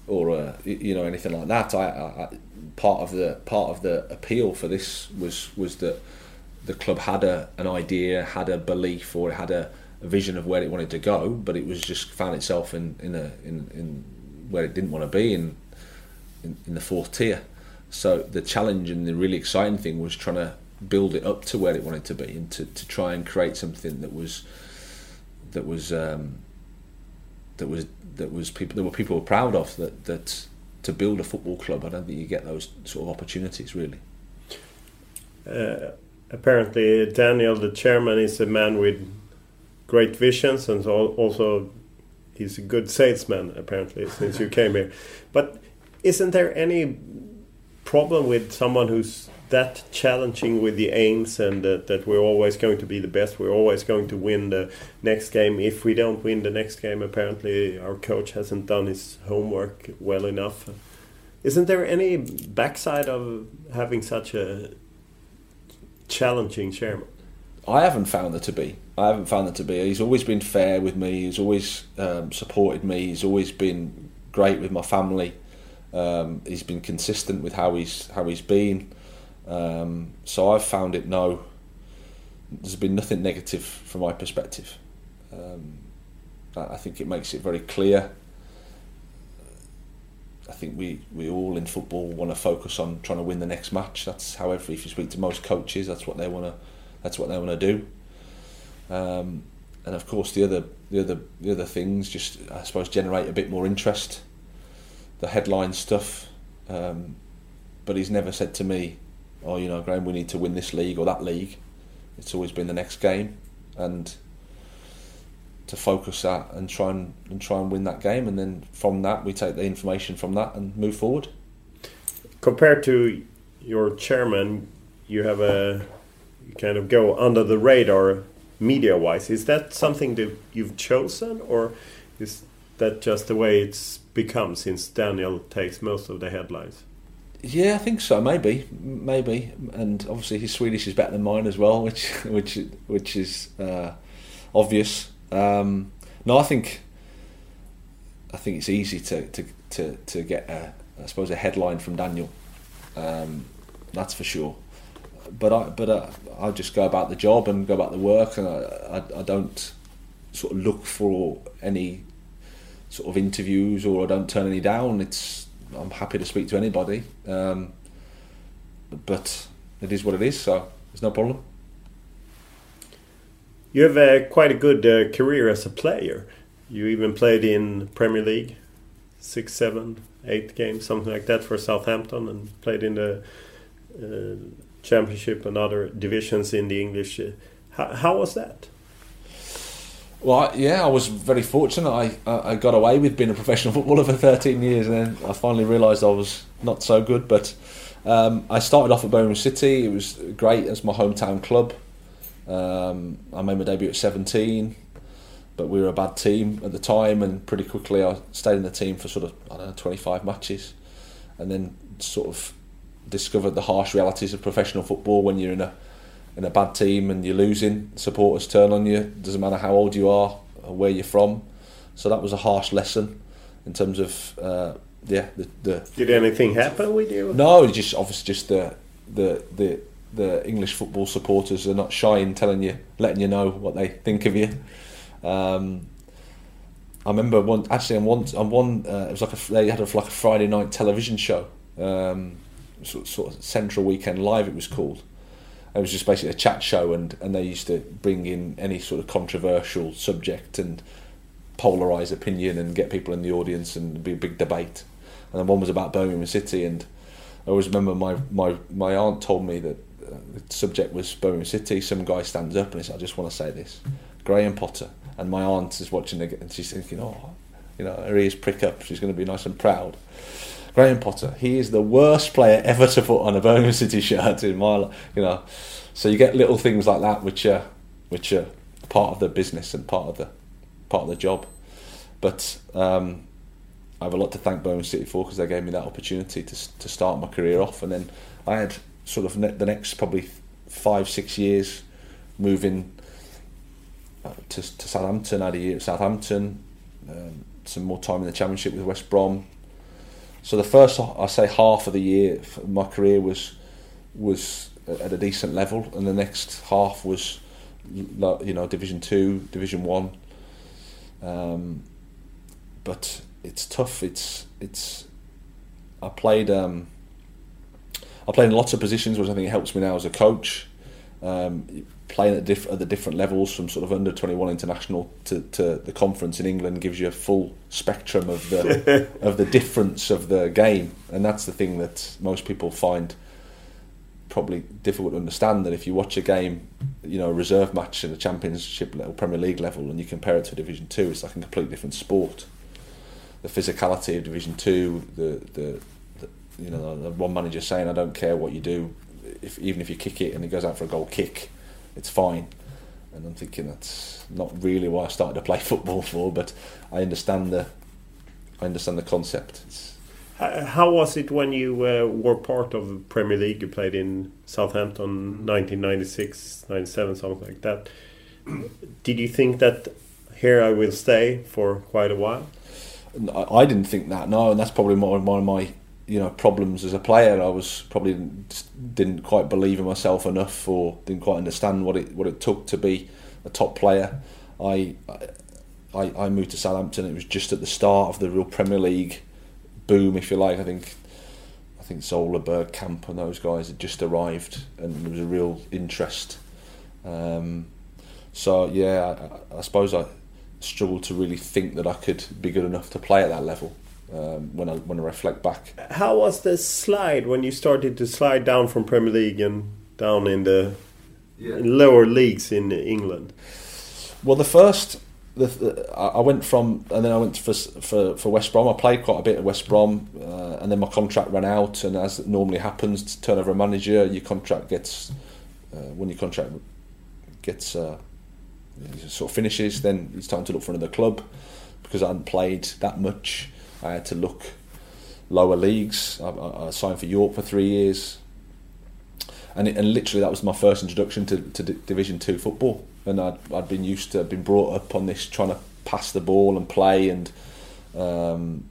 or a you know anything like that. I, I part of the part of the appeal for this was was that the club had a, an idea, had a belief, or had a, a, vision of where it wanted to go, but it was just found itself in in, a, in, in where it didn't want to be in, in, in the fourth tier. So the challenge and the really exciting thing was trying to build it up to where it wanted to be, and to, to try and create something that was that was um, that was that was people that were people were proud of that that to build a football club. I don't think you get those sort of opportunities really. Uh, apparently Daniel, the chairman, is a man with great visions and also he's a good salesman apparently since you came here. But isn't there any problem with someone who's that challenging with the aims and that, that we're always going to be the best, we're always going to win the next game. If we don't win the next game, apparently our coach hasn't done his homework well enough. Isn't there any backside of having such a challenging chairman? I haven't found that to be. I haven't found that to be. He's always been fair with me. He's always um, supported me. He's always been great with my family. Um, he's been consistent with how he's how he's been. Um, so I've found it no. There's been nothing negative from my perspective. Um, I think it makes it very clear I think we, we all in football want to focus on trying to win the next match. That's however, if you speak to most coaches, that's what they want to that's what they want to do. Um, and of course, the other the other the other things just I suppose generate a bit more interest. The headline stuff, um, but he's never said to me, "Oh, you know, Graham, we need to win this league or that league." It's always been the next game, and to focus that and try and, and try and win that game, and then from that we take the information from that and move forward. Compared to your chairman, you have a kind of go under the radar media-wise. Is that something that you've chosen, or is that just the way it's become since Daniel takes most of the headlines? Yeah, I think so. Maybe, maybe, and obviously his Swedish is better than mine as well, which which which is uh, obvious. Um, no, I think I think it's easy to to to, to get a, I suppose a headline from Daniel. Um, that's for sure. But I but uh, I just go about the job and go about the work, and I, I I don't sort of look for any sort of interviews or I don't turn any down. It's I'm happy to speak to anybody, um, but it is what it is. So there's no problem. You have a, quite a good uh, career as a player. You even played in Premier League, six, seven, eight games, something like that for Southampton, and played in the uh, Championship and other divisions in the English. How, how was that? Well, yeah, I was very fortunate. I, I got away with being a professional footballer for 13 years, and then I finally realised I was not so good. But um, I started off at Birmingham City. It was great as my hometown club. Um, I made my debut at 17, but we were a bad team at the time, and pretty quickly I stayed in the team for sort of I don't know 25 matches, and then sort of discovered the harsh realities of professional football when you're in a in a bad team and you're losing, supporters turn on you. Doesn't matter how old you are or where you're from. So that was a harsh lesson in terms of uh, yeah. The, the did anything happen with you? No, just obviously just the the the the English football supporters are not shy in telling you, letting you know what they think of you. Um, I remember one actually on one on one uh, it was like a they had a, like a Friday night television show, um, sort, sort of Central Weekend Live it was called, it was just basically a chat show, and, and they used to bring in any sort of controversial subject and polarise opinion and get people in the audience and be a big debate. And then one was about Birmingham City, and I always remember my, my, my aunt told me that the subject was Birmingham City. Some guy stands up and he said, I just want to say this Graham Potter. And my aunt is watching it and she's thinking, oh, you know, her ears prick up. She's going to be nice and proud. Graham Potter, he is the worst player ever to put on a Birmingham City shirt in my life. You know, so you get little things like that, which are which are part of the business and part of the part of the job. But um, I have a lot to thank Birmingham City for because they gave me that opportunity to to start my career off, and then I had sort of ne- the next probably five six years moving uh, to, to Southampton. I had a year at Southampton, um, some more time in the Championship with West Brom, so the first, I say, half of the year, my career was was at a decent level, and the next half was, you know, Division Two, Division One. Um, but it's tough. It's it's. I played. Um, I played in lots of positions, which I think helps me now as a coach. Um, playing at, diff- at the different levels from sort of under 21 international to, to the conference in England gives you a full spectrum of the of the difference of the game and that's the thing that most people find probably difficult to understand that if you watch a game you know a reserve match in a championship level Premier League level and you compare it to division 2 it's like a completely different sport the physicality of division 2 the the, the you know the one manager saying I don't care what you do if, even if you kick it and it goes out for a goal kick it's fine. And I'm thinking that's not really what I started to play football for, but I understand the I understand the concept. It's, how was it when you uh, were part of the Premier League? You played in Southampton 1996, 97, something like that. Did you think that here I will stay for quite a while? I didn't think that, no, and that's probably one of my you know problems as a player. I was probably didn't quite believe in myself enough, or didn't quite understand what it what it took to be a top player. I I, I moved to Southampton. It was just at the start of the real Premier League boom, if you like. I think I think Zola, Bergkamp, and those guys had just arrived, and there was a real interest. Um, so yeah, I, I suppose I struggled to really think that I could be good enough to play at that level um, when I when I reflect back. How was the slide when you started to slide down from Premier League and down in the yeah. in lower leagues in England? Well, the first. The, the, I went from, and then I went for, for for West Brom. I played quite a bit at West Brom, uh, and then my contract ran out. And as it normally happens, to turn over a manager, your contract gets uh, when your contract gets uh, sort of finishes, then it's time to look for another club because I hadn't played that much. I had to look lower leagues. I, I signed for York for three years, and, it, and literally that was my first introduction to, to Division Two football. And I'd, I'd been used to, been brought up on this trying to pass the ball and play and um,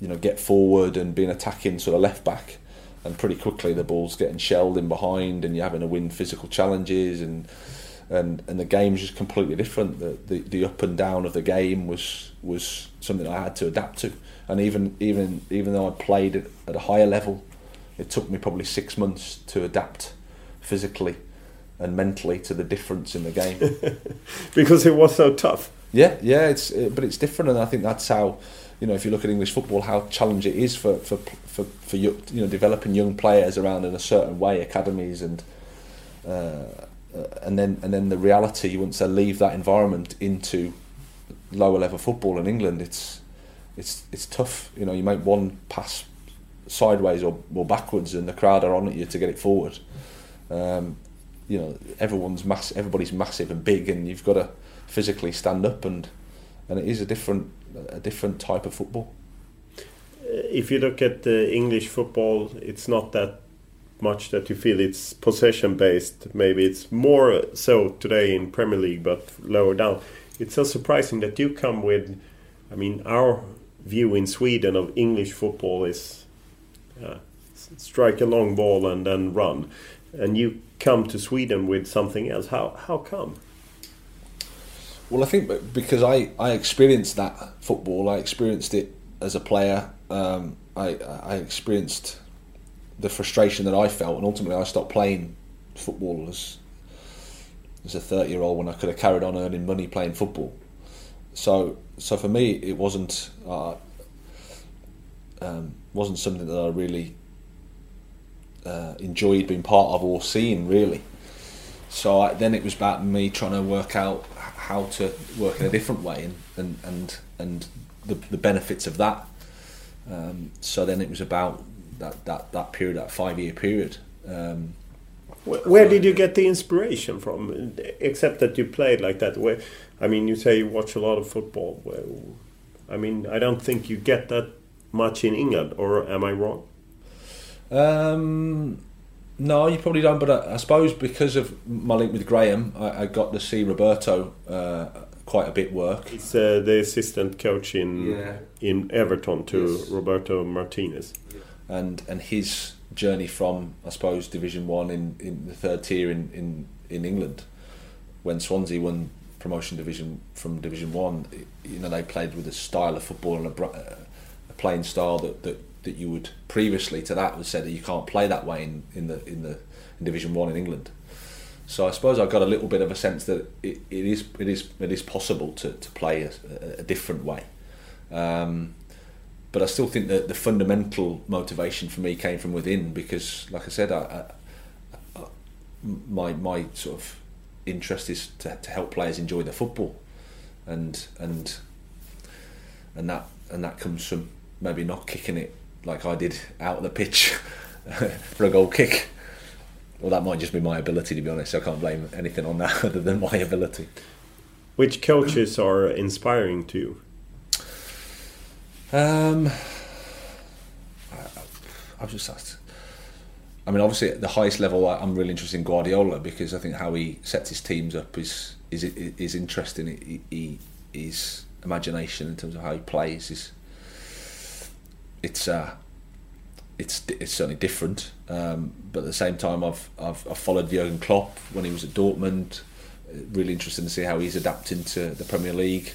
you know get forward and being attacking sort of left back. And pretty quickly the ball's getting shelled in behind, and you're having to win physical challenges and and and the game's just completely different. The, the the up and down of the game was was something I had to adapt to, and even even even though I played at, at a higher level, it took me probably six months to adapt physically and mentally to the difference in the game because it was so tough. Yeah, yeah, it's it, but it's different, and I think that's how you know if you look at English football, how challenging it is for for for, for you know developing young players around in a certain way, academies and. Uh, uh, and then and then the reality once they leave that environment into lower level football in England, it's it's it's tough. You know, you make one pass sideways or, or backwards, and the crowd are on at you to get it forward. Um, you know, everyone's mass, everybody's massive and big, and you've got to physically stand up, and and it is a different a different type of football. If you look at the English football, it's not that much that you feel it's possession based. Maybe it's more so today in Premier League, but lower down. It's so surprising that you come with. I mean, our view in Sweden of English football is uh, strike a long ball and then run, and you come to Sweden with something else. How how come? Well, I think because I, I experienced that football, I experienced it as a player. Um, I I experienced the frustration that I felt, and ultimately I stopped playing football as as a thirty year old when I could have carried on earning money playing football. So so for me it wasn't uh, um, wasn't something that I really uh, enjoyed being part of or seeing really. So I, then it was about me trying to work out how to work in a different way and and and, and the, the benefits of that. Um, so then it was about that that that period, that five year period. Um, where, where did you get the inspiration from? Except that you played like that. Where, I mean, you say you watch a lot of football. I mean, I don't think you get that much in England, or am I wrong? Um, no, you probably don't. But I, I, suppose because of my link with Graham, I, I got to see Roberto uh, quite a bit work. He's uh, the assistant coach in yeah. in Everton to yes. Roberto Martinez and and his journey from I suppose Division One in, in the third tier in, in, in England, when Swansea won promotion division from Division One, you know they played with a style of football and a, a playing style that, that, that you would previously to that was said that you can't play that way in, in the in the in Division One in England. So I suppose I got a little bit of a sense that it, it is it is it is possible to, to play a, a different way. Um, but I still think that the fundamental motivation for me came from within because, like I said, I, I, I, my my sort of interest is to, to help players enjoy their football, and and and that and that comes from maybe not kicking it like I did out of the pitch for a goal kick. Well, that might just be my ability, to be honest. I can't blame anything on that other than my ability. Which coaches are inspiring to you? Um, I, I've just asked. I mean, obviously, at the highest level, I'm really interested in Guardiola because I think how he sets his teams up is is is interesting. He, he, his imagination in terms of how he plays is it's uh, it's it's certainly different. Um, but at the same time, I've I've, I've followed Jurgen Klopp when he was at Dortmund. Really interesting to see how he's adapting to the Premier League.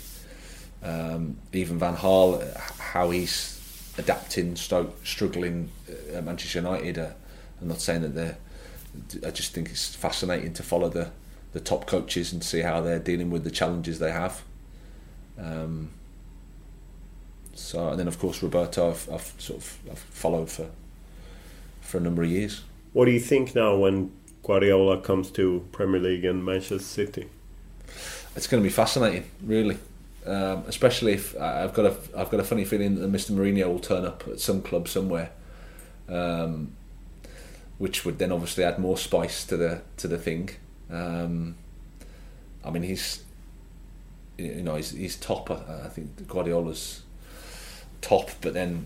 Um, even Van Gaal, how he's adapting, Stoke struggling at Manchester United. Uh, I'm not saying that they're. I just think it's fascinating to follow the the top coaches and see how they're dealing with the challenges they have. Um, so and then of course Roberto, I've, I've sort of I've followed for for a number of years. What do you think now when Guardiola comes to Premier League and Manchester City? It's going to be fascinating, really. Um, especially if I've got a I've got a funny feeling that Mr Mourinho will turn up at some club somewhere. Um, which would then obviously add more spice to the to the thing. Um, I mean, he's you know he's, he's top. I think Guardiola's top, but then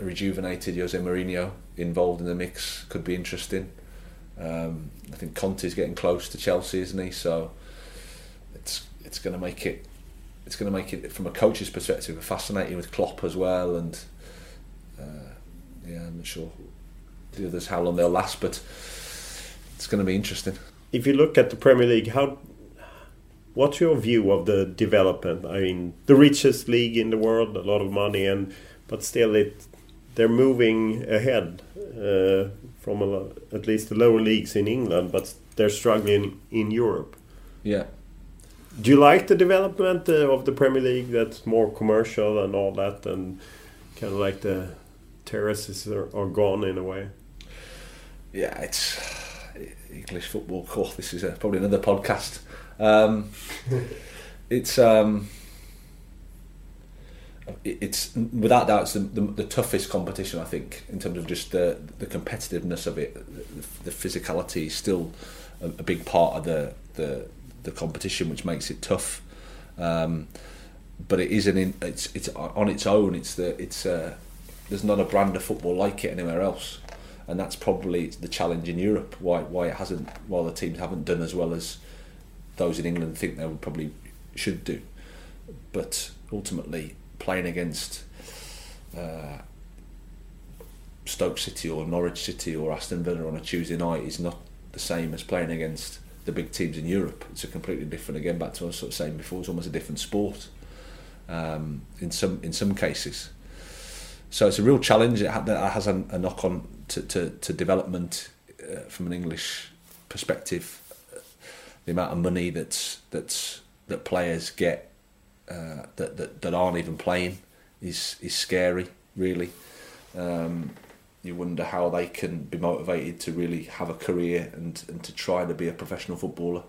rejuvenated Jose Mourinho involved in the mix could be interesting. Um, I think Conte's getting close to Chelsea, isn't he? So it's it's going to make it it's going to make it from a coach's perspective fascinating with Klopp as well, and uh, yeah, I'm not sure the others how long they'll last, but it's going to be interesting. If you look at the Premier League, how what's your view of the development? I mean, the richest league in the world, a lot of money, and but still it they're moving ahead uh, from a, at least the lower leagues in England, but they're struggling in Europe. Yeah. Do you like the development uh, of the Premier League that's more commercial and all that, and kind of like the terraces are, are gone in a way? Yeah, it's English football. Course, this is a, probably another podcast. Um, it's um, it's without doubt it's the, the, the, toughest competition I think in terms of just the the competitiveness of it. The, the physicality is still a, a, big part of the, the the competition, which makes it tough. Um, but it is an it's it's on its own. It's the it's uh, there's not a brand of football like it anywhere else, and that's probably the challenge in Europe. Why why it hasn't why the teams haven't done as well as those in England think they would probably should do. But ultimately, playing against uh, Stoke City or Norwich City or Aston Villa on a Tuesday night is not the same as playing against the big teams in Europe. It's a completely different. Again, back to what I was sort of saying before, it's almost a different sport um, in some in some cases. So it's a real challenge. It has a, a knock on to, to, to development uh, from an English perspective. The amount of money that's that's that players get uh, that, that that aren't even playing is is scary. Really, um, you wonder how they can be motivated to really have a career and and to try to be a professional footballer,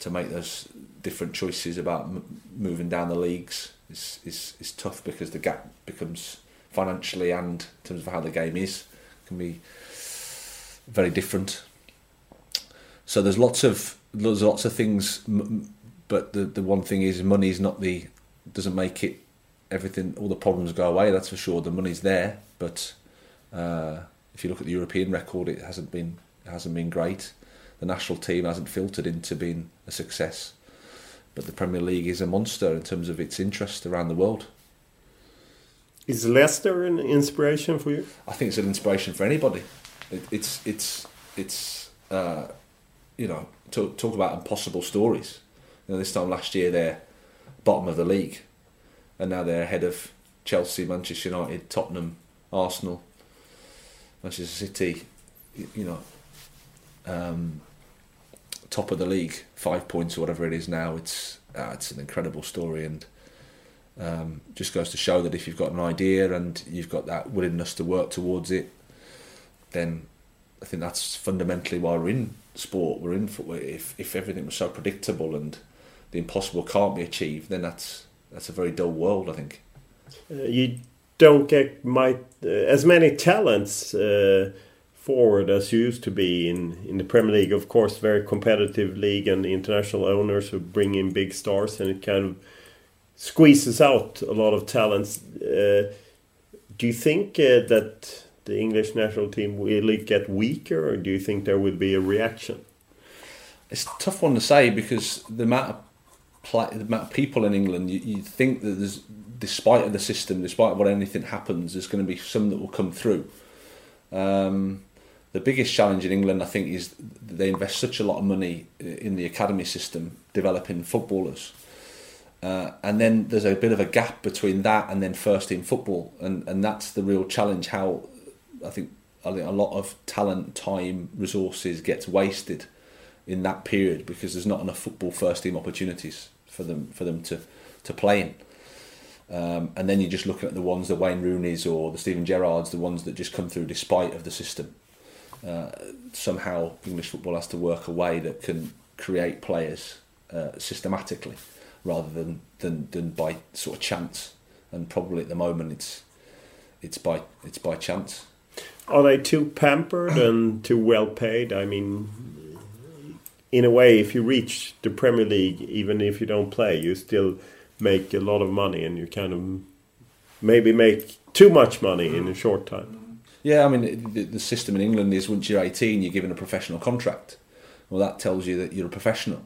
to make those different choices about moving down the leagues is is is tough because the gap becomes financially and in terms of how the game is can be very different. So there's lots of there's lots of things but the the one thing is money is not the doesn't make it everything all the problems go away that's for sure the money's there but uh, if you look at the European record it hasn't been it hasn't been great. The national team hasn't filtered into being a success. But the Premier League is a monster in terms of its interest around the world. Is Leicester an inspiration for you? I think it's an inspiration for anybody. It, it's it's it's uh, you know talk, talk about impossible stories. You know, this time last year they're bottom of the league, and now they're ahead of Chelsea, Manchester United, Tottenham, Arsenal, Manchester City. You know, um, top of the league, five points or whatever it is now. It's uh, it's an incredible story and. Um, just goes to show that if you've got an idea and you've got that willingness to work towards it, then I think that's fundamentally why we're in sport. We're in football. If if everything was so predictable and the impossible can't be achieved, then that's that's a very dull world, I think. Uh, you don't get my, uh, as many talents uh, forward as used to be in, in the Premier League. Of course, very competitive league and international owners who bring in big stars, and it kind of squeezes out a lot of talents. Uh, do you think uh, that the English national team will get weaker, or do you think there will be a reaction? It's a tough one to say because the amount of the amount of people in England, you, you think that there's, despite of the system, despite what anything happens, there's going to be some that will come through. Um, the biggest challenge in England, I think, is they invest such a lot of money in the academy system developing footballers. Uh, and then there's a bit of a gap between that and then first team football, and, and that's the real challenge. How I think I think a lot of talent, time, resources gets wasted in that period because there's not enough football first team opportunities for them for them to to play in. Um, and then you're just looking at the ones, the Wayne Rooney's or the Steven Gerrards, the ones that just come through despite of the system. Uh, somehow English football has to work a way that can create players uh, systematically rather than, than than by sort of chance. And probably at the moment it's it's by it's by chance. Are they too pampered and too well paid? I mean, in a way, if you reach the Premier League, even if you don't play, you still make a lot of money, and you kind of maybe make too much money in a short time. Yeah, I mean, the, the system in England is once you're 18, you're given a professional contract. Well, that tells you that you're a professional,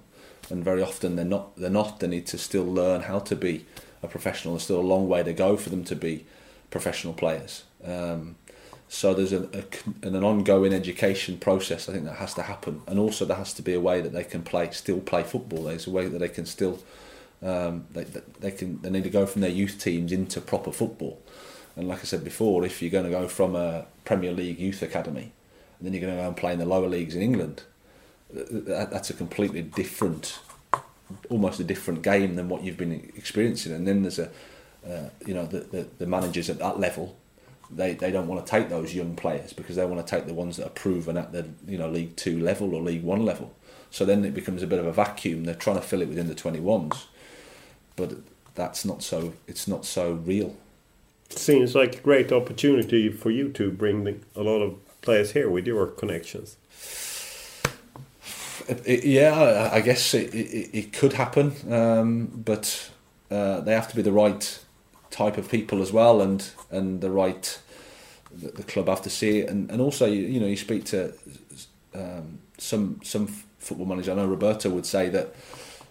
and very often they're not. They're not. They need to still learn how to be a professional. There's still a long way to go for them to be professional players. Um, so there's a, a, an ongoing education process. I think that has to happen, and also there has to be a way that they can play, still play football. There's a way that they can still, um, they, they can, they need to go from their youth teams into proper football. And like I said before, if you're going to go from a Premier League youth academy, and then you're going to go and play in the lower leagues in England, that, that's a completely different, almost a different game than what you've been experiencing. And then there's a, uh, you know, the, the, the managers at that level they, they don't want to take those young players because they want to take the ones that are proven at the you know League Two level or League One level. So then it becomes a bit of a vacuum. They're trying to fill it within the twenty ones, but that's not so. It's not so real. Seems like a great opportunity for you to bring the, a lot of players here with your connections. It, it, yeah, I guess it, it, could happen, um, but uh, they have to be the right type of people as well, and and the right the, the club have to see it, and and also you, you know you speak to um, some some football managers. I know Roberto would say that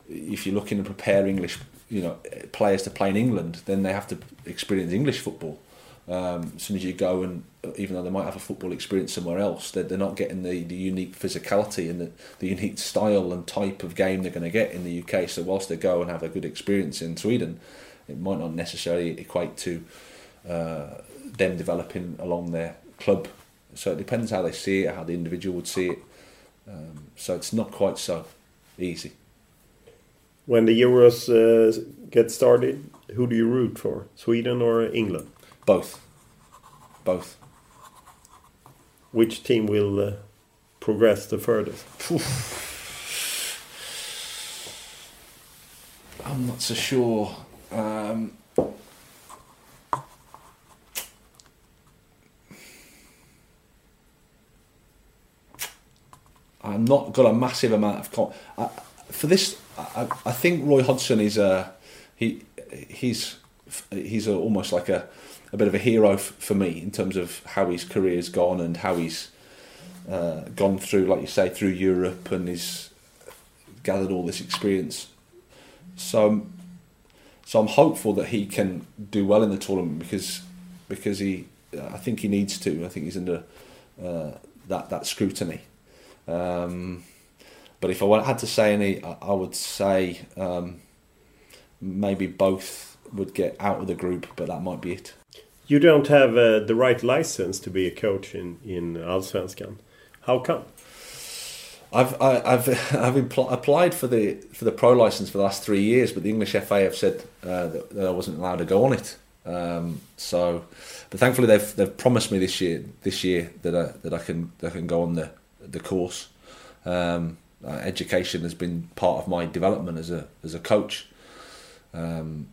if you're looking to prepare English you know players to play in England, then they have to experience English football. Um, as soon as you go and even though they might have a football experience somewhere else, they're, they're not getting the, the unique physicality and the, the unique style and type of game they're going to get in the UK. So whilst they go and have a good experience in Sweden, it might not necessarily equate to uh, them developing along their club. So it depends how they see it, how the individual would see it. Um, so it's not quite so easy. When the Euros uh, get started, who do you root for? Sweden or England? Both. Both. Which team will uh, progress the furthest? I'm not so sure. Um, I'm not got a massive amount of con- I, for this. I, I think Roy Hodgson is a he he's he's a, almost like a a bit of a hero f- for me in terms of how his career's gone and how he's uh, gone through, like you say, through Europe and he's gathered all this experience. So so I'm hopeful that he can do well in the tournament because because he I think he needs to. I think he's under uh, that that scrutiny. Um, but if I had to say any, I would say um, maybe both would get out of the group, but that might be it. You don't have uh, the right license to be a coach in in Allsvenskan. How come? I've I, I've I've impl- applied for the for the pro license for the last three years, but the English FA have said uh, that, that, I wasn't allowed to go on it. Um, so, but thankfully they've they've promised me this year this year that I that I can that I can go on the the course. Um, uh, education has been part of my development as a as a coach. Um,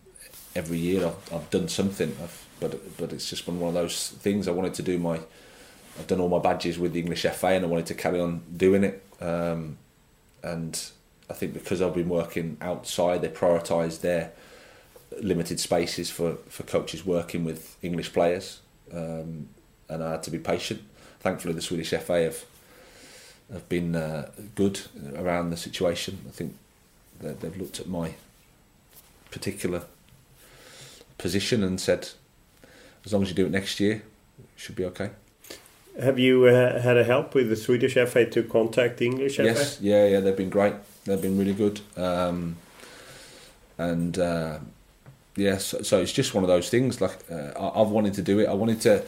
every year I've, I've done something, I've, but but it's just been one of those things. I wanted to do my I've done all my badges with the English FA and I wanted to carry on doing it. Um, and I think because I've been working outside, they prioritise their limited spaces for, for coaches working with English players. Um, and I had to be patient. Thankfully, the Swedish FA have have been uh, good around the situation. I think they've looked at my particular position and said, as long as you do it next year, it should be okay. Have you uh, had a help with the Swedish FA to contact the English yes, FA? yeah, yeah, they've been great. They've been really good. Um, and uh, yeah, so, so, it's just one of those things. Like uh, I've wanted to do it. I wanted to,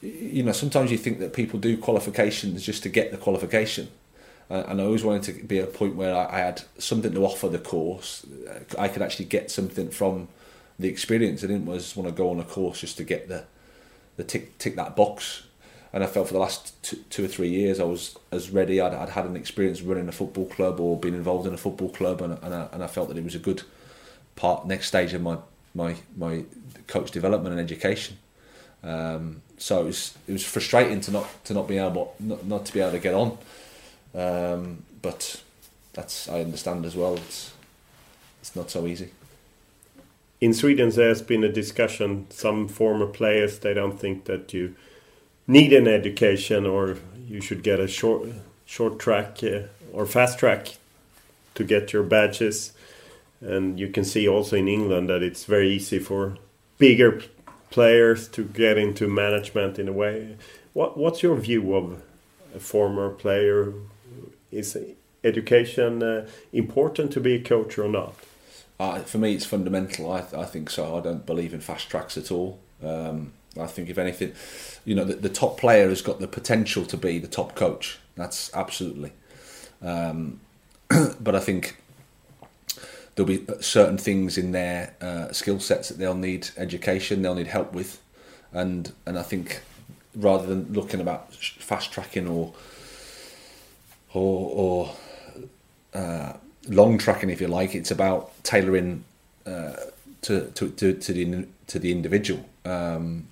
you know, sometimes you think that people do qualifications just to get the qualification. Uh, and I always wanted to be at a point where I, I had something to offer the course. I could actually get something from the experience. I didn't just want to go on a course just to get the the tick tick that box and I felt for the last two, two or three years I was as ready. I'd, I'd had an experience running a football club or being involved in a football club, and, and, I, and I felt that it was a good part, next stage of my my my coach development and education. Um, so it was it was frustrating to not to not be able not, not to be able to get on. Um, but that's I understand as well. It's it's not so easy. In Sweden, there's been a discussion. Some former players they don't think that you need an education or you should get a short short track uh, or fast track to get your badges. And you can see also in England that it's very easy for bigger players to get into management in a way. What what's your view of a former player? Is education uh, important to be a coach or not? Uh, for me, it's fundamental. I, I think so. I don't believe in fast tracks at all. Um, I think if anything, you know, the, the, top player has got the potential to be the top coach. That's absolutely. Um, but I think there'll be certain things in their uh, skill sets that they'll need education, they'll need help with, and and I think rather than looking about fast tracking or or, or uh, long tracking, if you like, it's about tailoring uh, to, to, to to the to the individual. Um,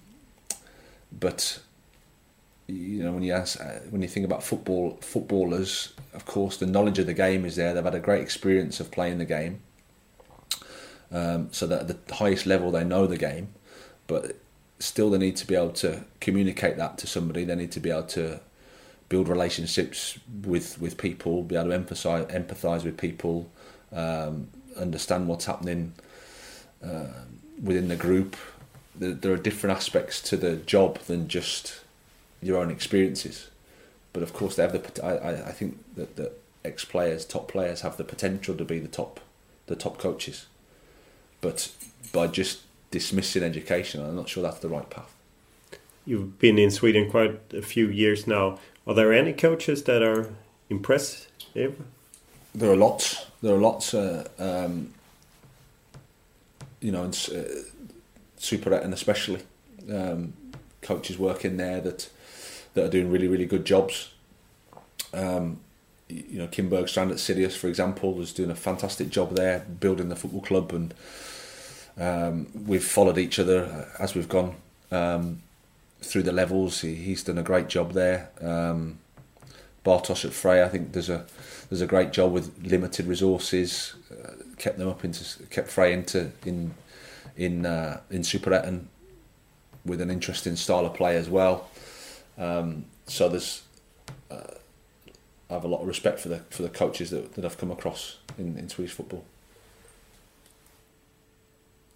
but you know when you ask uh, when you think about football footballers, of course the knowledge of the game is there. They've had a great experience of playing the game, um, so that at the highest level they know the game, but still they need to be able to communicate that to somebody. They need to be able to build relationships with with people, be able to emphasize empathize with people, um, understand what's happening uh, within the group. There, there are different aspects to the job than just your own experiences, but of course they have the. I, I think that the ex players, top players, have the potential to be the top, the top coaches, but by just dismissing education, I'm not sure that's the right path. You've been in Sweden quite a few years now. Are there any coaches that are impressive? There are lots. There are lots. Uh, um, you know, in uh, Superettan especially, um, coaches working there that that are doing really really good jobs. Um, you know, Kim Bergstrand at Sirius, for example, was doing a fantastic job there, building the football club, and um, we've followed each other as we've gone. Um, through the levels. He, he's done a great job there. Um, Bartosz at Frej, I think there's a there's a great job with limited resources. Uh, kept them up into kept Frej into in in uh, in Superettan with an interesting style of play as well. Um, so there's uh, I have a lot of respect for the for the coaches that, that I've come across in, in Swedish football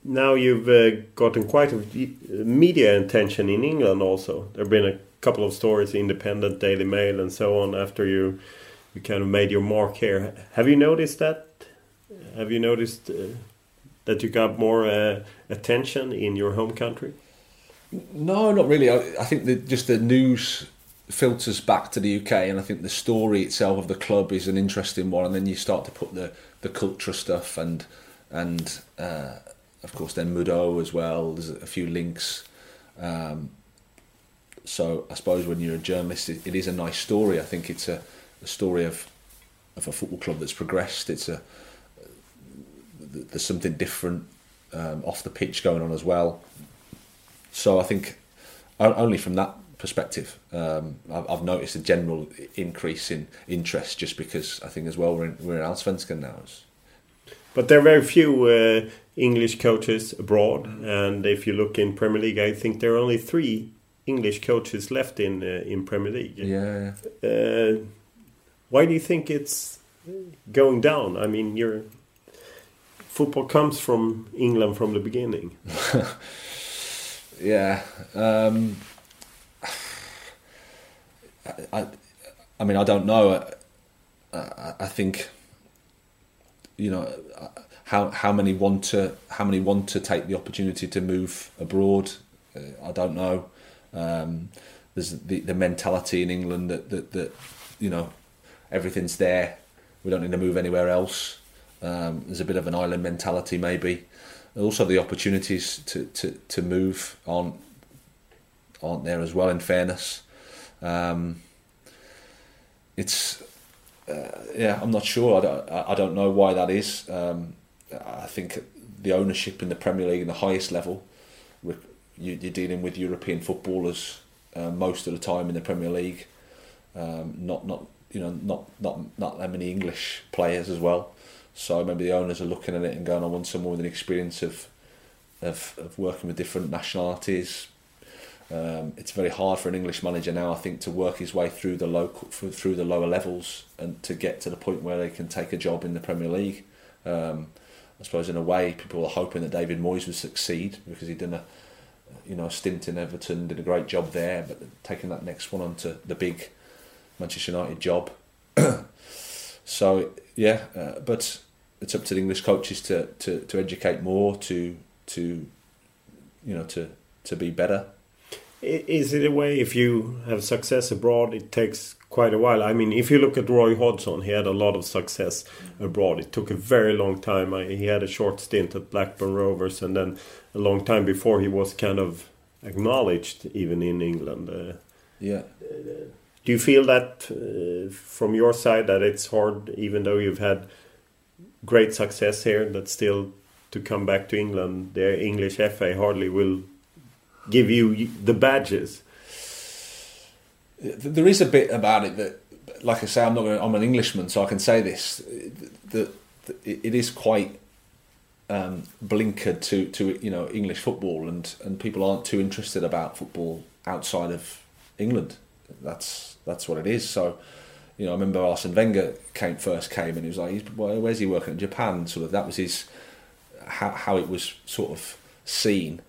now you've uh, gotten quite a media attention in England also. There have been a couple of stories, Independent, Daily Mail, and so on. After you, you kind of made your mark here. Have you noticed that? Have you noticed uh, that you got more uh, attention in your home country? No, not really. I, I think that just the news filters back to the UK, and I think the story itself of the club is an interesting one. And then you start to put the the culture stuff and and uh, of course, then Modou as well. There's a few links. Um, so I suppose when you're a journalist, it, it is a nice story. I think it's a, a story of of a football club that's progressed. It's a there's something different um, off the pitch going on as well. So I think only from that perspective, um, I've, I've, noticed a general increase in interest just because I think as well we're in, we're in Allsvenskan now. But there are very few uh, English coaches abroad, mm. and if you look in Premier League, I think there are only three English coaches left in uh, in Premier League. Yeah. Uh, why do you think it's going down? I mean, your football comes from England from the beginning. yeah. Um, I, I mean, I don't know. I, I think you know how how many want to how many want to take the opportunity to move abroad. Uh, I don't know. Um, there's the the mentality in England that, that that you know everything's there. We don't need to move anywhere else. Um, there's a bit of an island mentality maybe. Also, the opportunities to, to, to move aren't aren't there as well. In fairness, um, it's uh, yeah, I'm not sure. I don't, I don't know why that is. Um, I think the ownership in the Premier League in the highest level, you, you're dealing with European footballers uh, most of the time in the Premier League. Um, not not you know not not not that many English players as well. So maybe the owners are looking at it and going, I want someone with an experience of of, of working with different nationalities. Um, it's very hard for an English manager now, I think, to work his way through the local through the lower levels and to get to the point where they can take a job in the Premier League. Um, I suppose in a way, people are hoping that David Moyes would succeed because he'd done a you know stint in Everton, did a great job there, but taking that next one onto the big Manchester United job. so yeah, uh, but it's up to the English coaches to, to, to educate more, to to you know to to be better. Is it a way if you have success abroad, it takes quite a while? I mean, if you look at Roy Hodgson, he had a lot of success abroad. It took a very long time. He had a short stint at Blackburn Rovers, and then a long time before he was kind of acknowledged even in England. Uh, yeah. Do you feel that uh, from your side that it's hard, even though you've had great success here, that still to come back to England, the English FA hardly will give you the badges. There is a bit about it that, like I say, I'm not. I'm an Englishman, so I can say this. That it is quite um, blinkered to to you know English football, and and people aren't too interested about football outside of England. That's that's what it is. So you know, I remember Arsene Wenger came first came and he was like, "Where's he working in Japan?" Sort of that was his how how it was sort of seen.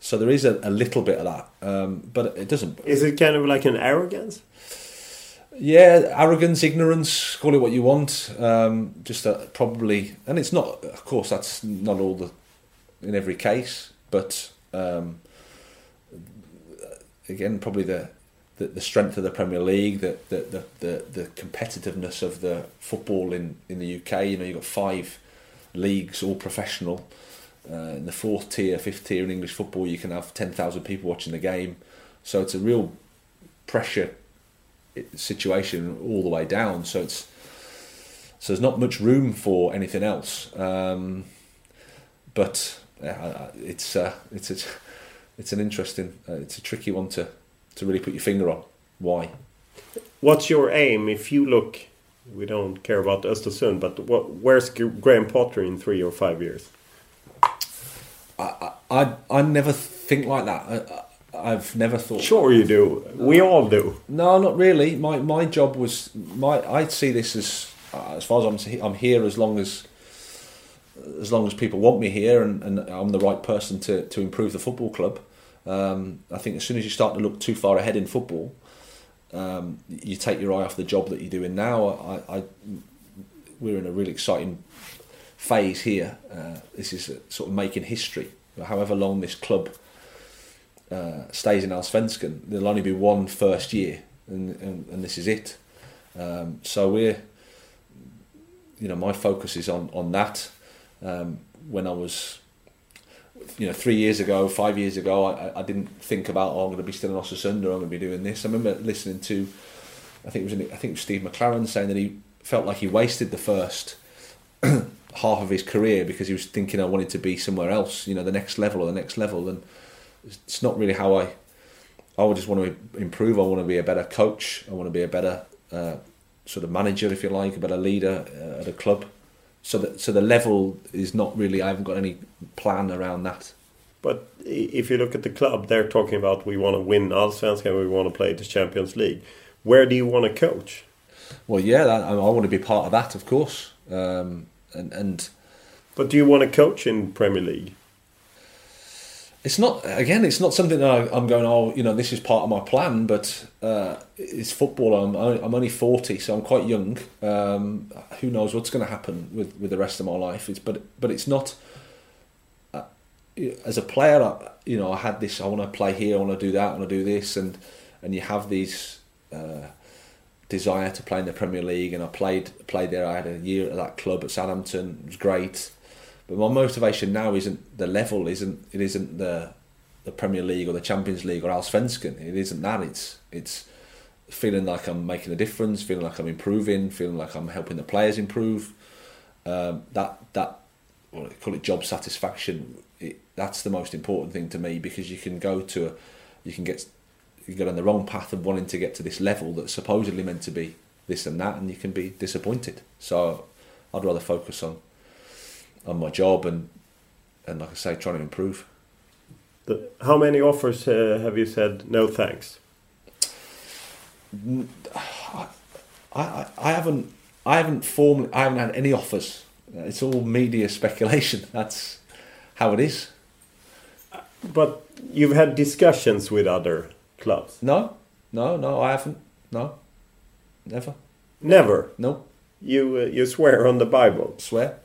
So there is a, a little bit of that, um, but it doesn't. Is it kind of like an arrogance? Yeah, arrogance, ignorance, call it what you want. Um, just a, probably, and it's not. Of course, that's not all the in every case, but um, again, probably the, the, the strength of the Premier League, the the, the the the competitiveness of the football in in the UK. You know, you've got five leagues, all professional. Uh, in the fourth tier, fifth tier in English football, you can have 10,000 people watching the game. So it's a real pressure situation all the way down. So it's so there's not much room for anything else. Um, but it's uh, it's it's an interesting, uh, it's a tricky one to to really put your finger on. Why? What's your aim if you look we don't care about Östersund, but what, where's Graham Potter in three or five years? I I, I never think like that. I, have never thought. Sure, you do. We all do. No, not really. My my job was my. I see this as uh, as far as I'm I'm here as long as as long as people want me here and, and I'm the right person to, to improve the football club. Um, I think as soon as you start to look too far ahead in football, um, you take your eye off the job that you're doing now. I, I we're in a really exciting phase here. Uh, this is sort of making history. However long this club uh, stays in Allsvenskan, there'll only be one first year, and, and, and this is it. Um, so we're, you know, my focus is on on that. Um, when I was you know, three years ago, five years ago, I, I didn't think about, oh, I'm going to be still in Ostersund or I'm going to be doing this. I remember listening to, I think it was, I think it was Steve McClaren saying that he felt like he wasted the first half of his career because he was thinking I wanted to be somewhere else, you know, the next level or the next level. And it's not really how I, I would just want to improve. I want to be a better coach. I want to be a better uh, sort of manager, if you like, a better leader uh, at a club so that so the level is not really. I haven't got any plan around that. But if you look at the club, they're talking about we want to win Allsvenskan, we want to play the Champions League. Where do you want to coach? Well, yeah, that, I want to be part of that, of course. Um, and, and but do you want to coach in Premier League? it's not again it's not something that I, am going oh you know this is part of my plan but uh, it's football. I'm, I'm only 40 so I'm quite young. Um, who knows what's going to happen with, with the rest of my life. It's but but it's not uh, as a player I, you know I had this I want to play here I want to do that I want to do this and and you have these uh, desire to play in the Premier League and I played played there I had a year at that club at Southampton it was great but my motivation now isn't the level, isn't it? Isn't the the Premier League or the Champions League or Allsvenskan. It isn't that. It's it's feeling like I'm making a difference, feeling like I'm improving, feeling like I'm helping the players improve. Um, that that well, call it job satisfaction. It, that's the most important thing to me because you can go to a, you can get you get on the wrong path of wanting to get to this level that's supposedly meant to be this and that, and you can be disappointed. So I'd rather focus on on my job and and like I say, trying to improve. How many offers uh, have you said no thanks? I, I, I haven't I haven't formally I haven't had any offers. It's all media speculation. That's how it is. But you've had discussions with other clubs. No, no, no. I haven't. No, never. Never. No. You uh, you swear on the Bible. Swear.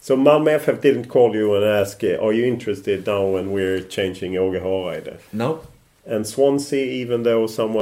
So Malmö FF didn't call you and ask, uh, "Are you interested now when we're changing Åge Hareide?" No. And Swansea, even though someone